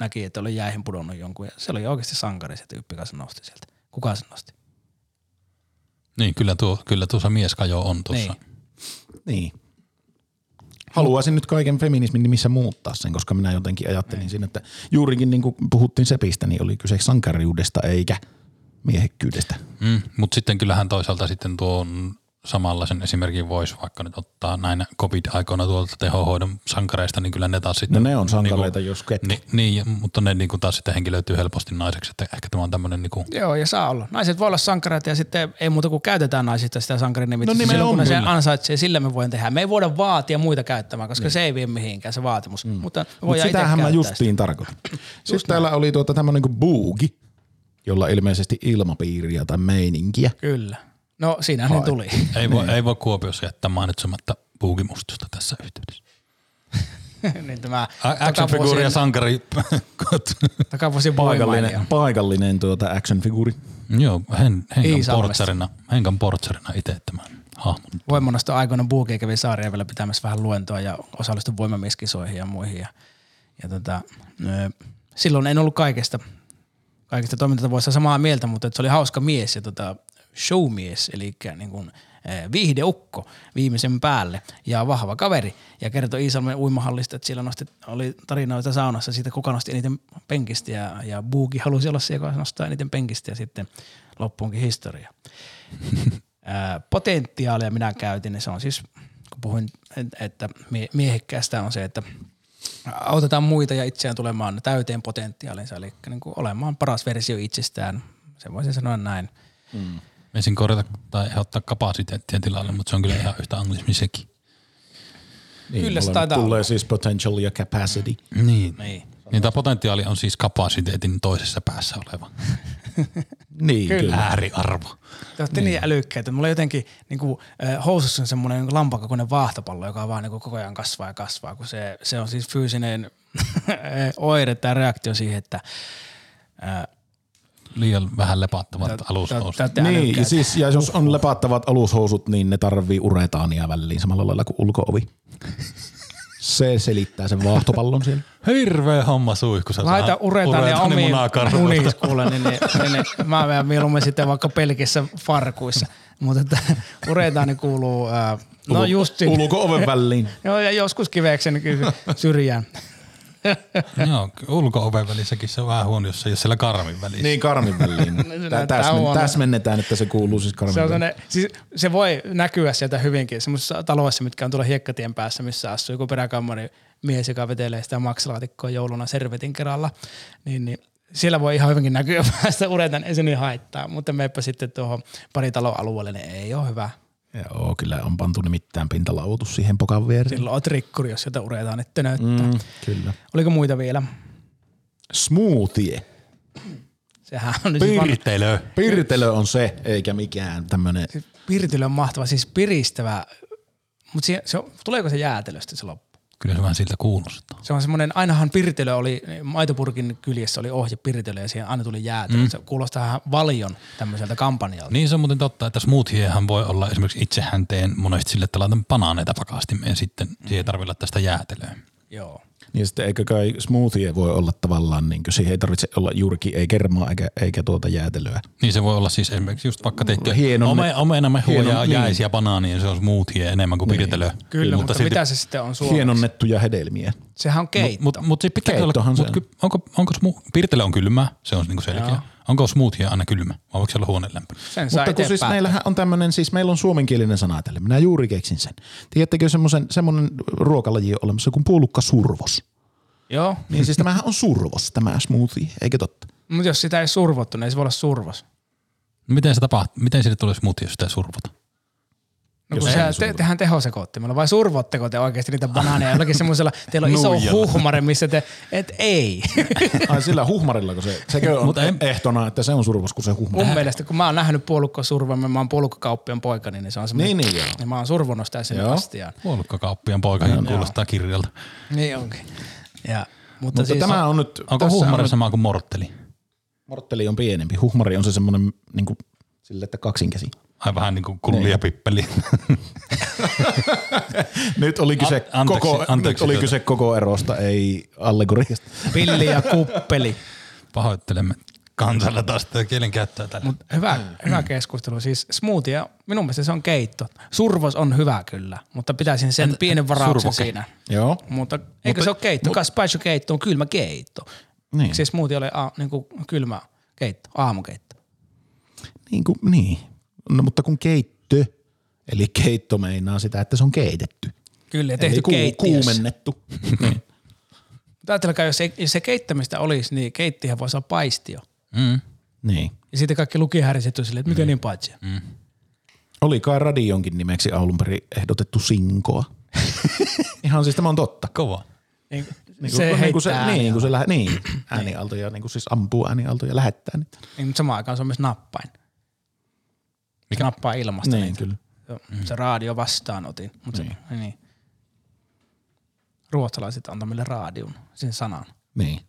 näki, että oli jäihin pudonnut jonkun ja se oli oikeasti sankari se tyyppi, joka se nosti sieltä. Kuka se nosti? Niin, kyllä, tuo, kyllä tuossa mieskajo on tuossa. Niin. Niin. Haluaisin nyt kaiken feminismin nimissä muuttaa sen, koska minä jotenkin ajattelin siinä, että juurikin niin kuin puhuttiin sepistä, niin oli kyse sankariudesta eikä miehekkyydestä. Mm, mutta sitten kyllähän toisaalta sitten tuon samanlaisen esimerkin voisi vaikka nyt ottaa näinä covid-aikoina tuolta tehohoidon sankareista, niin kyllä ne taas sitten... No ne on sankareita, niinku, jos ketkä. Niin, niin, mutta ne niinku taas sitten henkilöityy helposti naiseksi, että ehkä tämä on tämmöinen niinku, Joo, ja saa olla. Naiset voi olla sankareita ja sitten ei muuta kuin käytetään naisista sitä sankarin nimitystä. No Silloin kun ne sen ansaitsee, sillä me voidaan tehdä. Me ei voida vaatia muita käyttämään, koska se ei vie mihinkään se vaatimus. Mm. Mutta itse sitähän mä justiin tarkoitan. Sitten täällä oli tuota tämmöinen kuin buugi, jolla ilmeisesti ilmapiiriä tai meininkiä. sitä. Kyllä. No siinähän ne tuli. ei, voi, ei voi Kuopiossa jättää mainitsematta puukimustusta tässä yhteydessä. niin tämä Action-figuuri ja sankari. takavuosien. Paikallinen, paikallinen tuota action-figuuri. Joo, hen, Henkan portsarina, Henkan portsarina itse tämän hahmon. Voimannosto aikoina Buuki kävi saaria vielä pitämässä vähän luentoa ja osallistui voimamieskisoihin ja muihin. Ja, ja tota, ö, silloin en ollut kaikesta, kaikista toimintatavoista samaa mieltä, mutta että se oli hauska mies ja tota, showmies, eli niin kuin, eh, viihdeukko viimeisen päälle ja vahva kaveri. Ja kertoi Iisalmen uimahallista, että siellä nosti, oli tarinoita saunassa siitä, kuka nosti eniten penkistä ja, ja Buuki halusi olla se, joka nostaa eniten penkistä ja sitten loppuunkin historia. Potentiaalia minä käytin, niin se on siis, kun puhuin, et- että mie- miehekkäästä on se, että autetaan muita ja itseään tulemaan täyteen potentiaalinsa, eli niin kuin olemaan paras versio itsestään. Se voisi sanoa näin. Meisin korjata tai ottaa kapasiteettia tilalle, mutta se on kyllä ihan yhtä anglismi sekin. Niin, Kyllä se taitaa Tulee olla. siis potential ja capacity. Niin. Niin. Niin tämä potentiaali on siis kapasiteetin toisessa päässä oleva Niin, Kyllä. kyllä. ääriarvo. Te olette niin, niin älykkäitä. Mulla jotenkin niin kuin, äh, housussa on semmoinen niin lampakokoinen vaahtopallo, joka vaan niin kuin, koko ajan kasvaa ja kasvaa, kun se, se on siis fyysinen oire tai reaktio siihen, että äh, Liian vähän lepattavat te- alushousut. te olette Niin, ja, siis, ja jos on lepattavat alushousut, niin ne tarvii uretaania väliin samalla lailla kuin ulkoovi. Se selittää sen vaahtopallon siellä. Hirveä homma suihkussa. Laita uretaan ja omiin kuule, niin, niin, niin, niin, mä menen mieluummin sitten vaikka pelkissä farkuissa. Mutta että uretaani kuuluu, ää, no just siinä. Kuuluuko oven väliin? Joo, ja joskus kiveksen kyllä syrjään. Joo, ulko-oven välissäkin se on vähän huono, jos se ei ole siellä karmin välissä. Niin, karmin väliin. Tää näyttää täsmen, täsmennetään, että se kuuluu siis karmin Se, on väliin. siis se voi näkyä sieltä hyvinkin semmoisissa taloissa, mitkä on tuolla hiekkatien päässä, missä asuu joku peräkammari mies, joka vetelee sitä maksalaatikkoa jouluna servetin kerralla, niin, niin siellä voi ihan hyvinkin näkyä päästä uretan, ei se niin haittaa, mutta meppä sitten tuohon pari talon alueelle, niin ei ole hyvä. Joo, kyllä on pantu nimittäin pintalautus siihen pokan viereen. Silloin on trikkuri, jos sieltä uretaan, että näyttää. Mm. Kyllä. Oliko muita vielä? Smoothie. Sehän on nyt siis, van- Pirtelö. Pirtelö on se, eikä mikään tämmönen. siis pirtily on mahtava, siis piristävä, mutta se, se tuleeko se jäätelöstä se loppu? Kyllä se vähän siltä kuulostaa. Se on semmoinen, ainahan pirtelö oli, maitopurkin kyljessä oli ohje pirtelö ja siihen aina tuli jäätelö. Mm. Se kuulostaa valion tämmöiseltä kampanjalta. Niin se on muuten totta, että smoothiehan voi olla esimerkiksi itsehän teen monesti sille, että laitan banaaneita pakastimeen sitten siihen ei tarvitse sitä jäätelöä. Joo. Niin sitten eikö kai smoothie voi olla tavallaan, niin kuin, siihen ei tarvitse olla juurikin, ei kermaa eikä, eikä tuota jäätelöä. Niin se voi olla siis esimerkiksi just vaikka tehty Hienon- ome, omenamehua ja niin. jäisiä banaania, se on smoothie enemmän kuin pirtelö. Kyllä, mutta, mutta silti- mitä se sitten on suomeksi? Hienonnettuja hedelmiä. Sehän on keitto. Mutta mut, mut pitää olla, mut onko, onko smu, pirtelö on kylmää, se on niinku selkeä. Joo. Onko smoothie aina kylmä, vai voiko se olla huoneen lämpö? Sen saa Mutta kun siis meillähän on tämmöinen, siis meillä on suomenkielinen sana tälle. Minä juuri keksin sen. Tiedättekö semmoisen, semmoinen ruokalaji on olemassa kuin puolukka survos? Joo, Niin siis tämähän on survos, tämä smoothie, eikö totta? mutta jos sitä ei survottu, niin ei se voi olla survos. No miten se tapahtuu? Miten siitä tulee smoothie, jos sitä ei survota? No kun se, te, tehdään tehosekoottimella, vai survotteko te oikeasti niitä banaaneja jollakin semmoisella, teillä on iso huhmare, missä te, et ei. Ai sillä huhmarilla, kun se, sekö on Mutta en- ehtona, että se on survos, kun se huhmari. Mun mielestä, kun mä oon nähnyt puolukko survoimen, mä oon puolukkokauppian poika, niin se on semmoinen. Niin, niin, joo. Ja mä oon survonut sitä sen Joo. astiaan. Puolukkakauppian poika no, kuulostaa kirjalta. Niin onkin. Ja, mutta, Mutta siis tämä on nyt, Onko huhmari on, sama kuin mortteli? mortteli on pienempi. Huhmari on se semmoinen niin kuin, sille, että kaksinkäsi. Ai vähän niin kuin kulli ja pippeli. Nyt oli kyse, An- anteeksi, koko, anteeksi nyt oli tuota. kyse koko erosta, ei allegoriasta. pilli ja kuppeli. Pahoittelemme kansalla taas tätä kielenkäyttöä tällä. Mutta hyvä, hyvä keskustelu. Siis smoothie, minun mielestä se on keitto. Survos on hyvä kyllä, mutta pitäisin sen pienen varauksen survoke. siinä. Joo. Mutta eikö se ole keitto? Gazpacho keitto on kylmä keitto. Niin. Se smoothie ole a, niin kuin kylmä keitto, aamukeitto? Niin, kuin, niin. No, mutta kun keittö, eli keitto meinaa sitä, että se on keitetty. Kyllä, ja Eli tehty ku, keittiössä. kuumennettu. Mutta ajatelkaa, jos, ei, jos se keittämistä olisi, niin keittihän voisi olla paistio. Mm. niin. Ja sitten kaikki lukihäriset silleen, että miten niin paitsia. Mm. Oli kai radionkin nimeksi alun perin ehdotettu sinkoa. Ihan siis tämä on totta. Kova. Niin, Niin se niin kuin se, heittää niin, kun se lähe, niin, äänialtoja, niin kuin siis ampuu äänialtoja ja lähettää niitä. Niin, mutta samaan aikaan se on myös nappain. Mikä? Se nappaa ilmasta. Niin, niitä. kyllä. Se, se radio vastaanotin. Mutta niin. Se, niin. Ruotsalaiset antaa meille radion, sen sanan. Niin.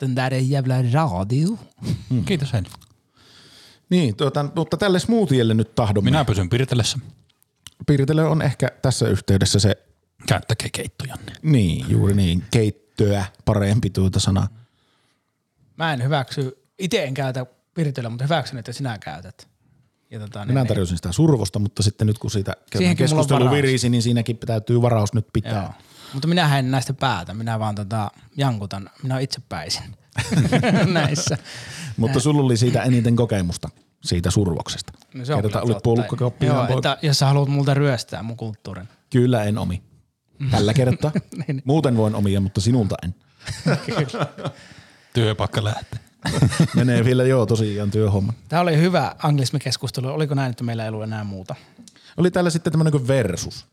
Den där är jävla radio. Mm. Kiitos Heli. Niin, tuota, mutta tälle smoothielle nyt tahdomme. Minä pysyn Pirtelessä. Piirtely on ehkä tässä yhteydessä se, Käyttäkää keittojanne. niin, juuri niin, keittöä parempi tuota sana. Mä en hyväksy, itse en käytä pirtelyä, mutta hyväksyn, että sinä käytät. Ja tota, Minä tarjosin sitä survosta, mutta sitten nyt kun siitä keskustelu virisi, niin siinäkin täytyy varaus nyt pitää. Joo. Mutta minä en näistä päätä, minä vaan tota, jankutan, minä olen itsepäisin näissä. Mutta sulla oli siitä eniten kokemusta, siitä survoksesta. No se on kyllä olit totta. puolukkakauppiaan Joo, poika. että jos sä haluat multa ryöstää mun kulttuurin. Kyllä en omi. tällä kertaa. Niin. Muuten voin omia, mutta sinulta en. Työpaikka lähtee. Menee vielä joo tosiaan työhomma. Tämä oli hyvä anglismikeskustelu. Oliko näin, että meillä ei ollut enää muuta? Oli täällä sitten tämmöinen kuin versus,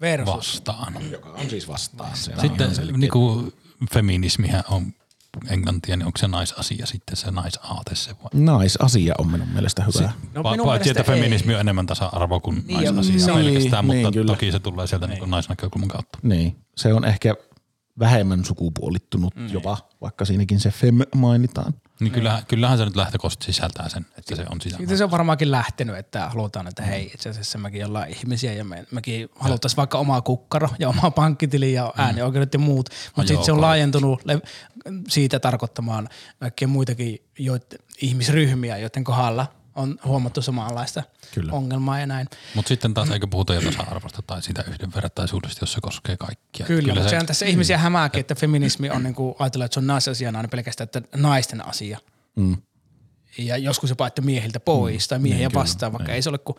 Versus. Vastaan. joka on siis vastaan. Se on Sitten selkeä. niinku feminismihän on englantia, niin onko se naisasia sitten se naisaate se vai? Naisasia on minun mielestä hyvä. No, Pa- minun paitsi, että mielestä ei. feminismi on enemmän tasa-arvo kuin Niin, naisasia niin, pelkästään, niin, mutta kyllä. toki se tulee sieltä niin. naisnäkökulman kautta. Niin, se on ehkä vähemmän sukupuolittunut mm. jopa, vaikka siinäkin se fem mainitaan. Niin kyllähän, kyllähän se nyt lähtökohtaisesti sisältää sen, että se on sisällä. Siitä se on varmaankin lähtenyt, että halutaan, että hei, itse asiassa mekin ollaan ihmisiä ja me, mekin haluttaisiin vaikka omaa kukkaro ja omaa pankkitili ja äänioikeudet ja muut, mutta sitten se on laajentunut le- siitä tarkoittamaan kaikkia muitakin joit, ihmisryhmiä, joiden kohdalla on huomattu samanlaista Kyllä. ongelmaa ja näin. Mutta sitten taas eikö puhuta jo tasa-arvosta tai sitä yhdenvertaisuudesta, jos se koskee kaikkia. Kyllä, Kyllä mutta se, sehän tässä ihmisiä hämääkin, että feminismi on niin kuin, ajatellaan, että se on naisasiana aina pelkästään, että naisten asia. Mm. Ja joskus jopa, että miehiltä pois tai miehiä kyllä, vastaan, vaikka ei se ole kuin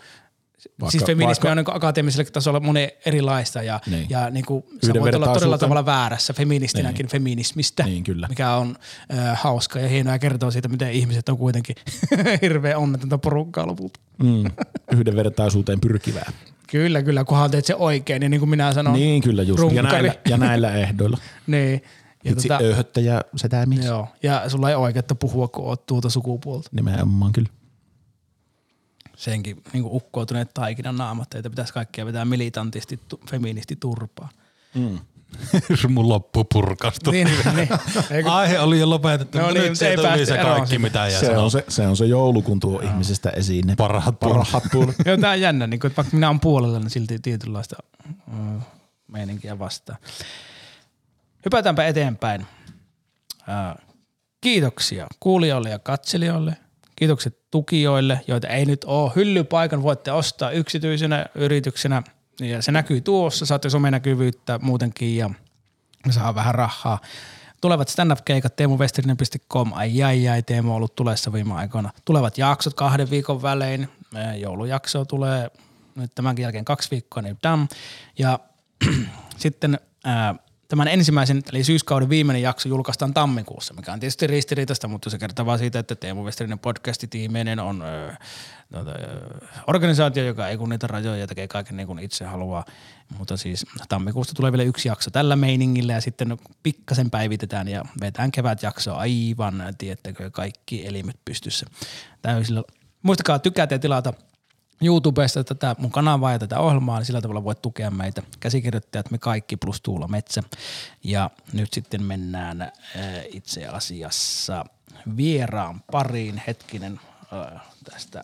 Vaikka- siis feminismi vaikka- on niin akateemisella tasolla monen erilaista ja, Niin. ja niin kuin, sä voit olla todella tavalla väärässä feministinäkin niin. feminismistä, Niin, kyllä. mikä on äh, hauska ja hienoa ja kertoo siitä, miten ihmiset on kuitenkin hirveän onnetonta porukkaa lopulta. Mm. Yhdenvertaisuuteen pyrkivää. Kyllä, kyllä, kunhan teet se oikein, niin, niin kuin minä sanon. Niin, kyllä just. Ja näillä, ja näillä ehdoilla. Niin. Ja, Itse tota, öyhöttäjä setämies. joo, ja sulla ei oikeutta puhua, kun oot tuota sukupuolta. Nimenomaan kyllä. Senkin niin ukkoutuneet taikinan naamat, että pitäisi kaikkia vetää militantisti, tu, feministi turpaa. mun loppu purkastu. Niin, niin. Eikö, Aihe oli jo lopetettu, No no, niin, nyt se tuli se kaikki, mitä jää Se on se, se on se joulu, kun tuo ihmisestä esiin ne Parhaat parhaat puolet. Joo, tää on jännä, niin kun, että vaikka minä olen puolella, niin silti tietynlaista mm, meininkiä vastaan. Hypätäänpä eteenpäin. Ää, kiitoksia kuulijoille ja katselijoille. Kiitokset tukijoille, joita ei nyt ole. Hyllypaikan voitte ostaa yksityisenä yrityksenä ja se näkyy tuossa. Saatte somenäkyvyyttä muutenkin ja saa vähän rahaa. Tulevat stand-up-keikat teemuvesterinen.com. Ai ai ai, Teemu on ollut tulessa viime aikoina. Tulevat jaksot kahden viikon välein. Joulujakso tulee nyt tämänkin jälkeen kaksi viikkoa, niin dam. Ja sitten ää, tämän ensimmäisen, eli syyskauden viimeinen jakso julkaistaan tammikuussa, mikä on tietysti ristiriitaista, mutta se kertoo vaan siitä, että Teemu Westerinen podcastitiimeinen on ö, tuota, organisaatio, joka ei kunnita rajoja ja tekee kaiken niin kuin itse haluaa. Mutta siis tammikuusta tulee vielä yksi jakso tällä meiningillä ja sitten pikkasen päivitetään ja vetään kevätjakso aivan, tiettäkö, kaikki elimet pystyssä täysillä. Muistakaa tykätä ja tilata YouTubesta tätä mun kanavaa ja tätä ohjelmaa, niin sillä tavalla voit tukea meitä. Käsikirjoittajat me kaikki plus Tuula Metsä. Ja nyt sitten mennään äh, itse asiassa vieraan pariin. Hetkinen, äh, tästä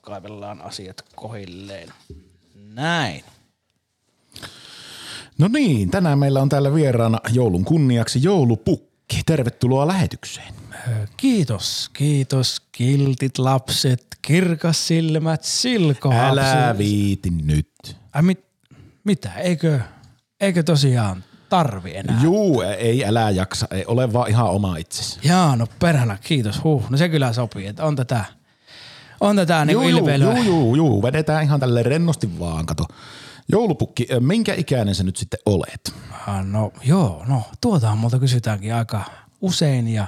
kaivellaan asiat kohilleen. Näin. No niin, tänään meillä on täällä vieraana joulun kunniaksi joulupukki. Tervetuloa lähetykseen. Kiitos, kiitos, kiltit lapset, kirkas silmät, silkohapset. Älä viiti nyt. Ai mit, mitä, eikö, eikö tosiaan tarvi enää? Juu, ei älä jaksa, ei ole vaan ihan oma itsesi. Jaa, no perhana, kiitos. Huh, no se kyllä sopii, että on tätä, on tätä niin Juu, juu, ilveilyä. juu, juu, juu, vedetään ihan tälle rennosti vaan, kato. Joulupukki, minkä ikäinen sä nyt sitten olet? Ah, No joo, no tuotahan multa kysytäänkin aika usein ja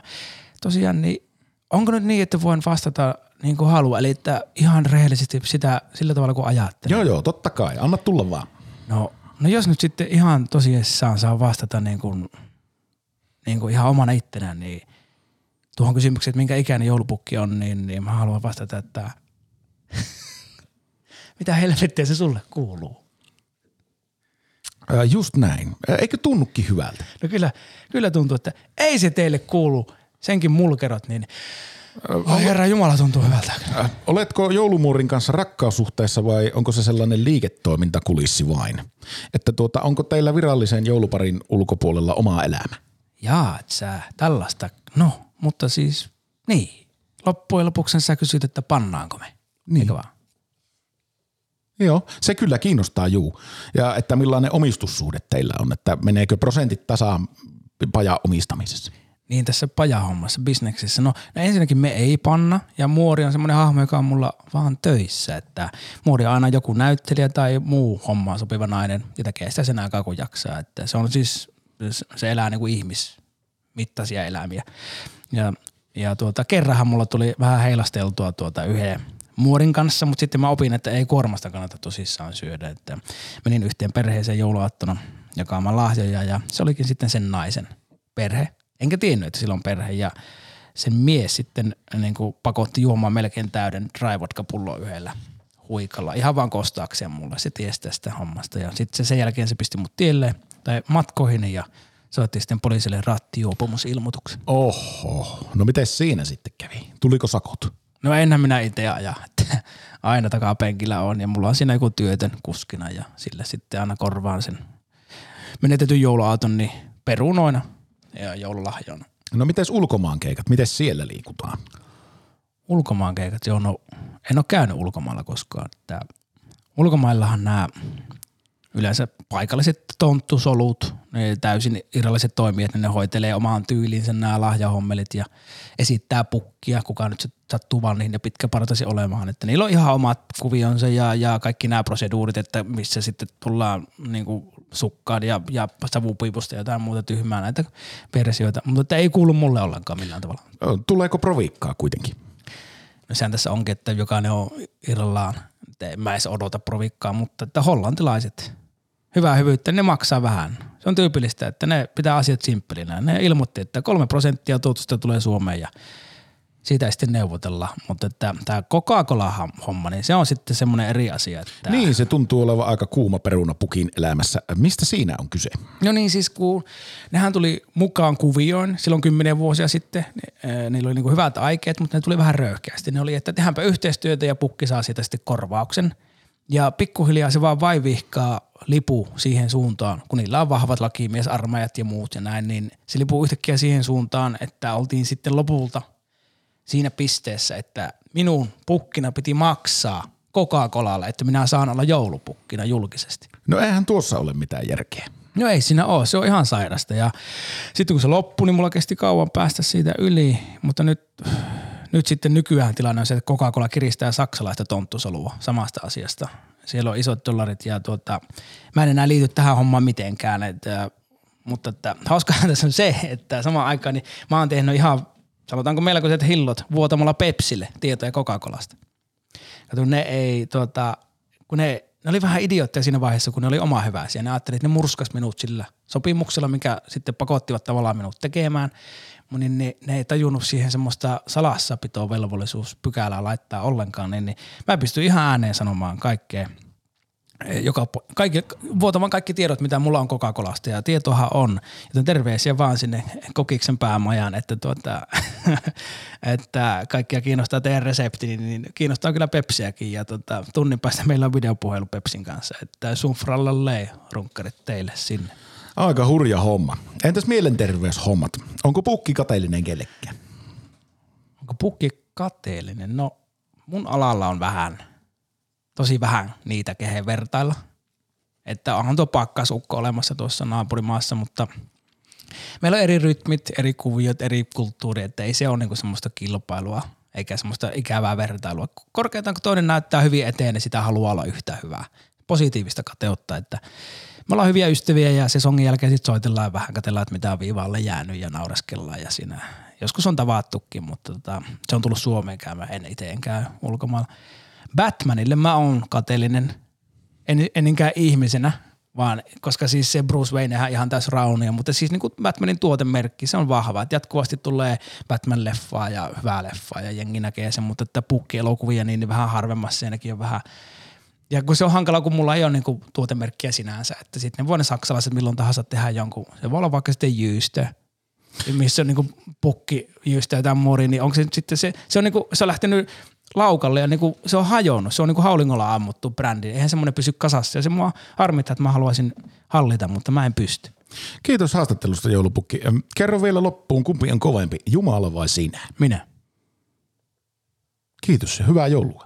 tosiaan niin onko nyt niin, että voin vastata niin kuin haluan, eli että ihan rehellisesti sitä sillä tavalla kuin ajattelen. Joo, joo, totta kai. Anna tulla vaan. No, no jos nyt sitten ihan tosiaan saa vastata niin kuin, niin kuin ihan omana ittenään, niin tuohon kysymykseen, että minkä ikäinen joulupukki on, niin, niin mä haluan vastata, että mitä helvettiä se sulle kuuluu? Ää, just näin. Eikö tunnukin hyvältä? No kyllä, kyllä tuntuu, että ei se teille kuulu, senkin mulkerot, niin Ai herra Jumala tuntuu hyvältä. Äh, Oletko joulumuurin kanssa rakkaussuhteessa vai onko se sellainen liiketoimintakulissi vain? Että tuota, onko teillä virallisen jouluparin ulkopuolella oma elämä? Jaa, sä tällaista. No, mutta siis niin. Loppujen lopuksi sä kysyt, että pannaanko me. Niin. Eikö vaan? Joo, se kyllä kiinnostaa juu. Ja että millainen omistussuhde teillä on, että meneekö prosentit tasaan pajan omistamisessa? Niin tässä pajahommassa, bisneksessä. No, no ensinnäkin me ei panna ja Muori on semmoinen hahmo, joka on mulla vaan töissä. Että Muori on aina joku näyttelijä tai muu hommaan sopiva nainen ja tekee sitä sen aikaa kun jaksaa. Että se on siis, se elää niin kuin ihmismittaisia elämiä. Ja, ja tuota, kerranhan mulla tuli vähän heilasteltua tuota yhden muorin kanssa, mutta sitten mä opin, että ei kuormasta kannata tosissaan syödä. Että menin yhteen perheeseen jouluaattona jakaamaan lahjoja ja se olikin sitten sen naisen perhe. Enkä tiennyt, että sillä on perhe ja sen mies sitten niin kuin pakotti juomaan melkein täyden dry vodka pullo yhdellä huikalla. Ihan vaan kostaakseen mulle. Se tiesi tästä hommasta ja sitten se, sen jälkeen se pisti mut tielle tai matkoihin ja soitti sitten poliisille rattijuopumusilmoituksen. Oho, no miten siinä sitten kävi? Tuliko sakot? No enhän minä itse aja, että aina takapenkillä on ja mulla on siinä joku työtön kuskina ja sillä sitten aina korvaan sen menetetyn jouluaaton niin perunoina ja joululahjoina. No miten ulkomaankeikat, miten siellä liikutaan? Ulkomaankeikat, joo, no en ole käynyt ulkomailla koskaan. Että ulkomaillahan nämä yleensä paikalliset tonttusolut, ne täysin irralliset toimijat, niin ne hoitelee omaan tyyliinsä nämä lahjahommelit ja esittää pukkia, kuka nyt se sattuu vaan niin ja pitkäpartaisi olemaan. Että niillä on ihan omat kuvionsa ja, ja kaikki nämä proseduurit, että missä sitten tullaan niin kuin sukkaan ja, ja savupiipusta ja jotain muuta tyhmää näitä versioita, mutta ei kuulu mulle ollenkaan millään tavalla. Tuleeko proviikkaa kuitenkin? No sehän tässä onkin, että jokainen on irrallaan. Mä edes odota provikkaa, mutta että hollantilaiset, hyvää hyvyyttä, ne maksaa vähän. Se on tyypillistä, että ne pitää asiat simppelinä. Ne ilmoitti, että kolme prosenttia tuotosta tulee Suomeen ja siitä ei sitten neuvotella. Mutta että tämä Coca-Cola-homma, niin se on sitten semmoinen eri asia. Että Niin, se tuntuu olevan aika kuuma peruna pukin elämässä. Mistä siinä on kyse? No niin, siis kun nehän tuli mukaan kuvioon silloin kymmenen vuosia sitten, ni- ää, niillä oli niinku hyvät aikeet, mutta ne tuli vähän röyhkeästi. Ne oli, että tehdäänpä yhteistyötä ja pukki saa siitä sitten korvauksen. Ja pikkuhiljaa se vaan vaivihkaa lipu siihen suuntaan, kun niillä on vahvat lakimiesarmeijat ja muut ja näin, niin se lipuu yhtäkkiä siihen suuntaan, että oltiin sitten lopulta siinä pisteessä, että minun pukkina piti maksaa Coca-Colalle, että minä saan olla joulupukkina julkisesti. No eihän tuossa ole mitään järkeä. No ei siinä ole, se on ihan sairasta. Ja sitten kun se loppui, niin mulla kesti kauan päästä siitä yli, mutta nyt, nyt sitten nykyään tilanne on se, että Coca-Cola kiristää saksalaista tonttusolua samasta asiasta. Siellä on isot dollarit ja tuota, mä en enää liity tähän hommaan mitenkään, että, mutta että, hauskahan tässä on se, että samaan aikaan niin mä oon tehnyt ihan, sanotaanko melkoiset hillot vuotamalla Pepsille tietoja Coca-Colasta. Kato, ne ei, tuota, kun ne, ne oli vähän idiootteja siinä vaiheessa, kun ne oli oma hyväisiä. Ne ajattelivat, että ne murskas minut sillä sopimuksella, mikä sitten pakottivat tavallaan minut tekemään. Mut Niin ne, ne ei tajunnut siihen semmoista salassapitoa velvollisuuspykälää laittaa ollenkaan, niin, niin mä pystyn ihan ääneen sanomaan kaikkea joka, kaikki, vuotamaan kaikki tiedot, mitä mulla on Coca-Colasta ja tietohan on. Joten terveisiä vaan sinne kokiksen päämajaan, että, tuota, että kaikkia kiinnostaa teidän resepti, niin, niin kiinnostaa kyllä Pepsiäkin ja tuota, tunnin päästä meillä on videopuhelu Pepsin kanssa, että sunfralla lei runkkarit teille sinne. Aika hurja homma. Entäs mielenterveyshommat? Onko pukki kateellinen kellekään? Onko pukki kateellinen? No mun alalla on vähän, tosi vähän niitä kehen vertailla. Että onhan tuo pakkasukko olemassa tuossa naapurimaassa, mutta meillä on eri rytmit, eri kuviot, eri kulttuuri, että ei se ole niinku semmoista kilpailua eikä semmoista ikävää vertailua. Korkeintaan kun toinen näyttää hyvin eteen, niin sitä haluaa olla yhtä hyvää. Positiivista kateutta, että me ollaan hyviä ystäviä ja se songin jälkeen sitten soitellaan vähän katsellaan, että mitä on viivaalle jäänyt ja naureskellaan ja siinä. Joskus on tavattukin, mutta tota, se on tullut Suomeen käymään, en itse en käy ulkomailla. Batmanille mä oon kateellinen, en, en niinkään ihmisenä, vaan koska siis se Bruce Waynehän ihan täys raunia, mutta siis niin kuin Batmanin tuotemerkki, se on vahva, että jatkuvasti tulee Batman-leffaa ja hyvää leffaa ja jengi näkee sen, mutta että pukkielokuvia niin, niin vähän harvemmassa siinäkin on vähän ja kun se on hankala, kun mulla ei ole niinku tuotemerkkiä sinänsä, että sitten ne voi ne saksalaiset milloin tahansa tehdä jonkun, se voi olla vaikka sitten jyystö, missä on niinku pukki, jyystö tämän mori, niin onko se sitten se, se on, niinku, se on lähtenyt laukalle ja niinku, se on hajonnut, se on niinku haulingolla ammuttu brändi, eihän semmoinen pysy kasassa ja se mua harmittaa, että mä haluaisin hallita, mutta mä en pysty. Kiitos haastattelusta joulupukki. Kerro vielä loppuun, kumpi on kovempi, Jumala vai sinä? Minä. Kiitos ja hyvää joulua.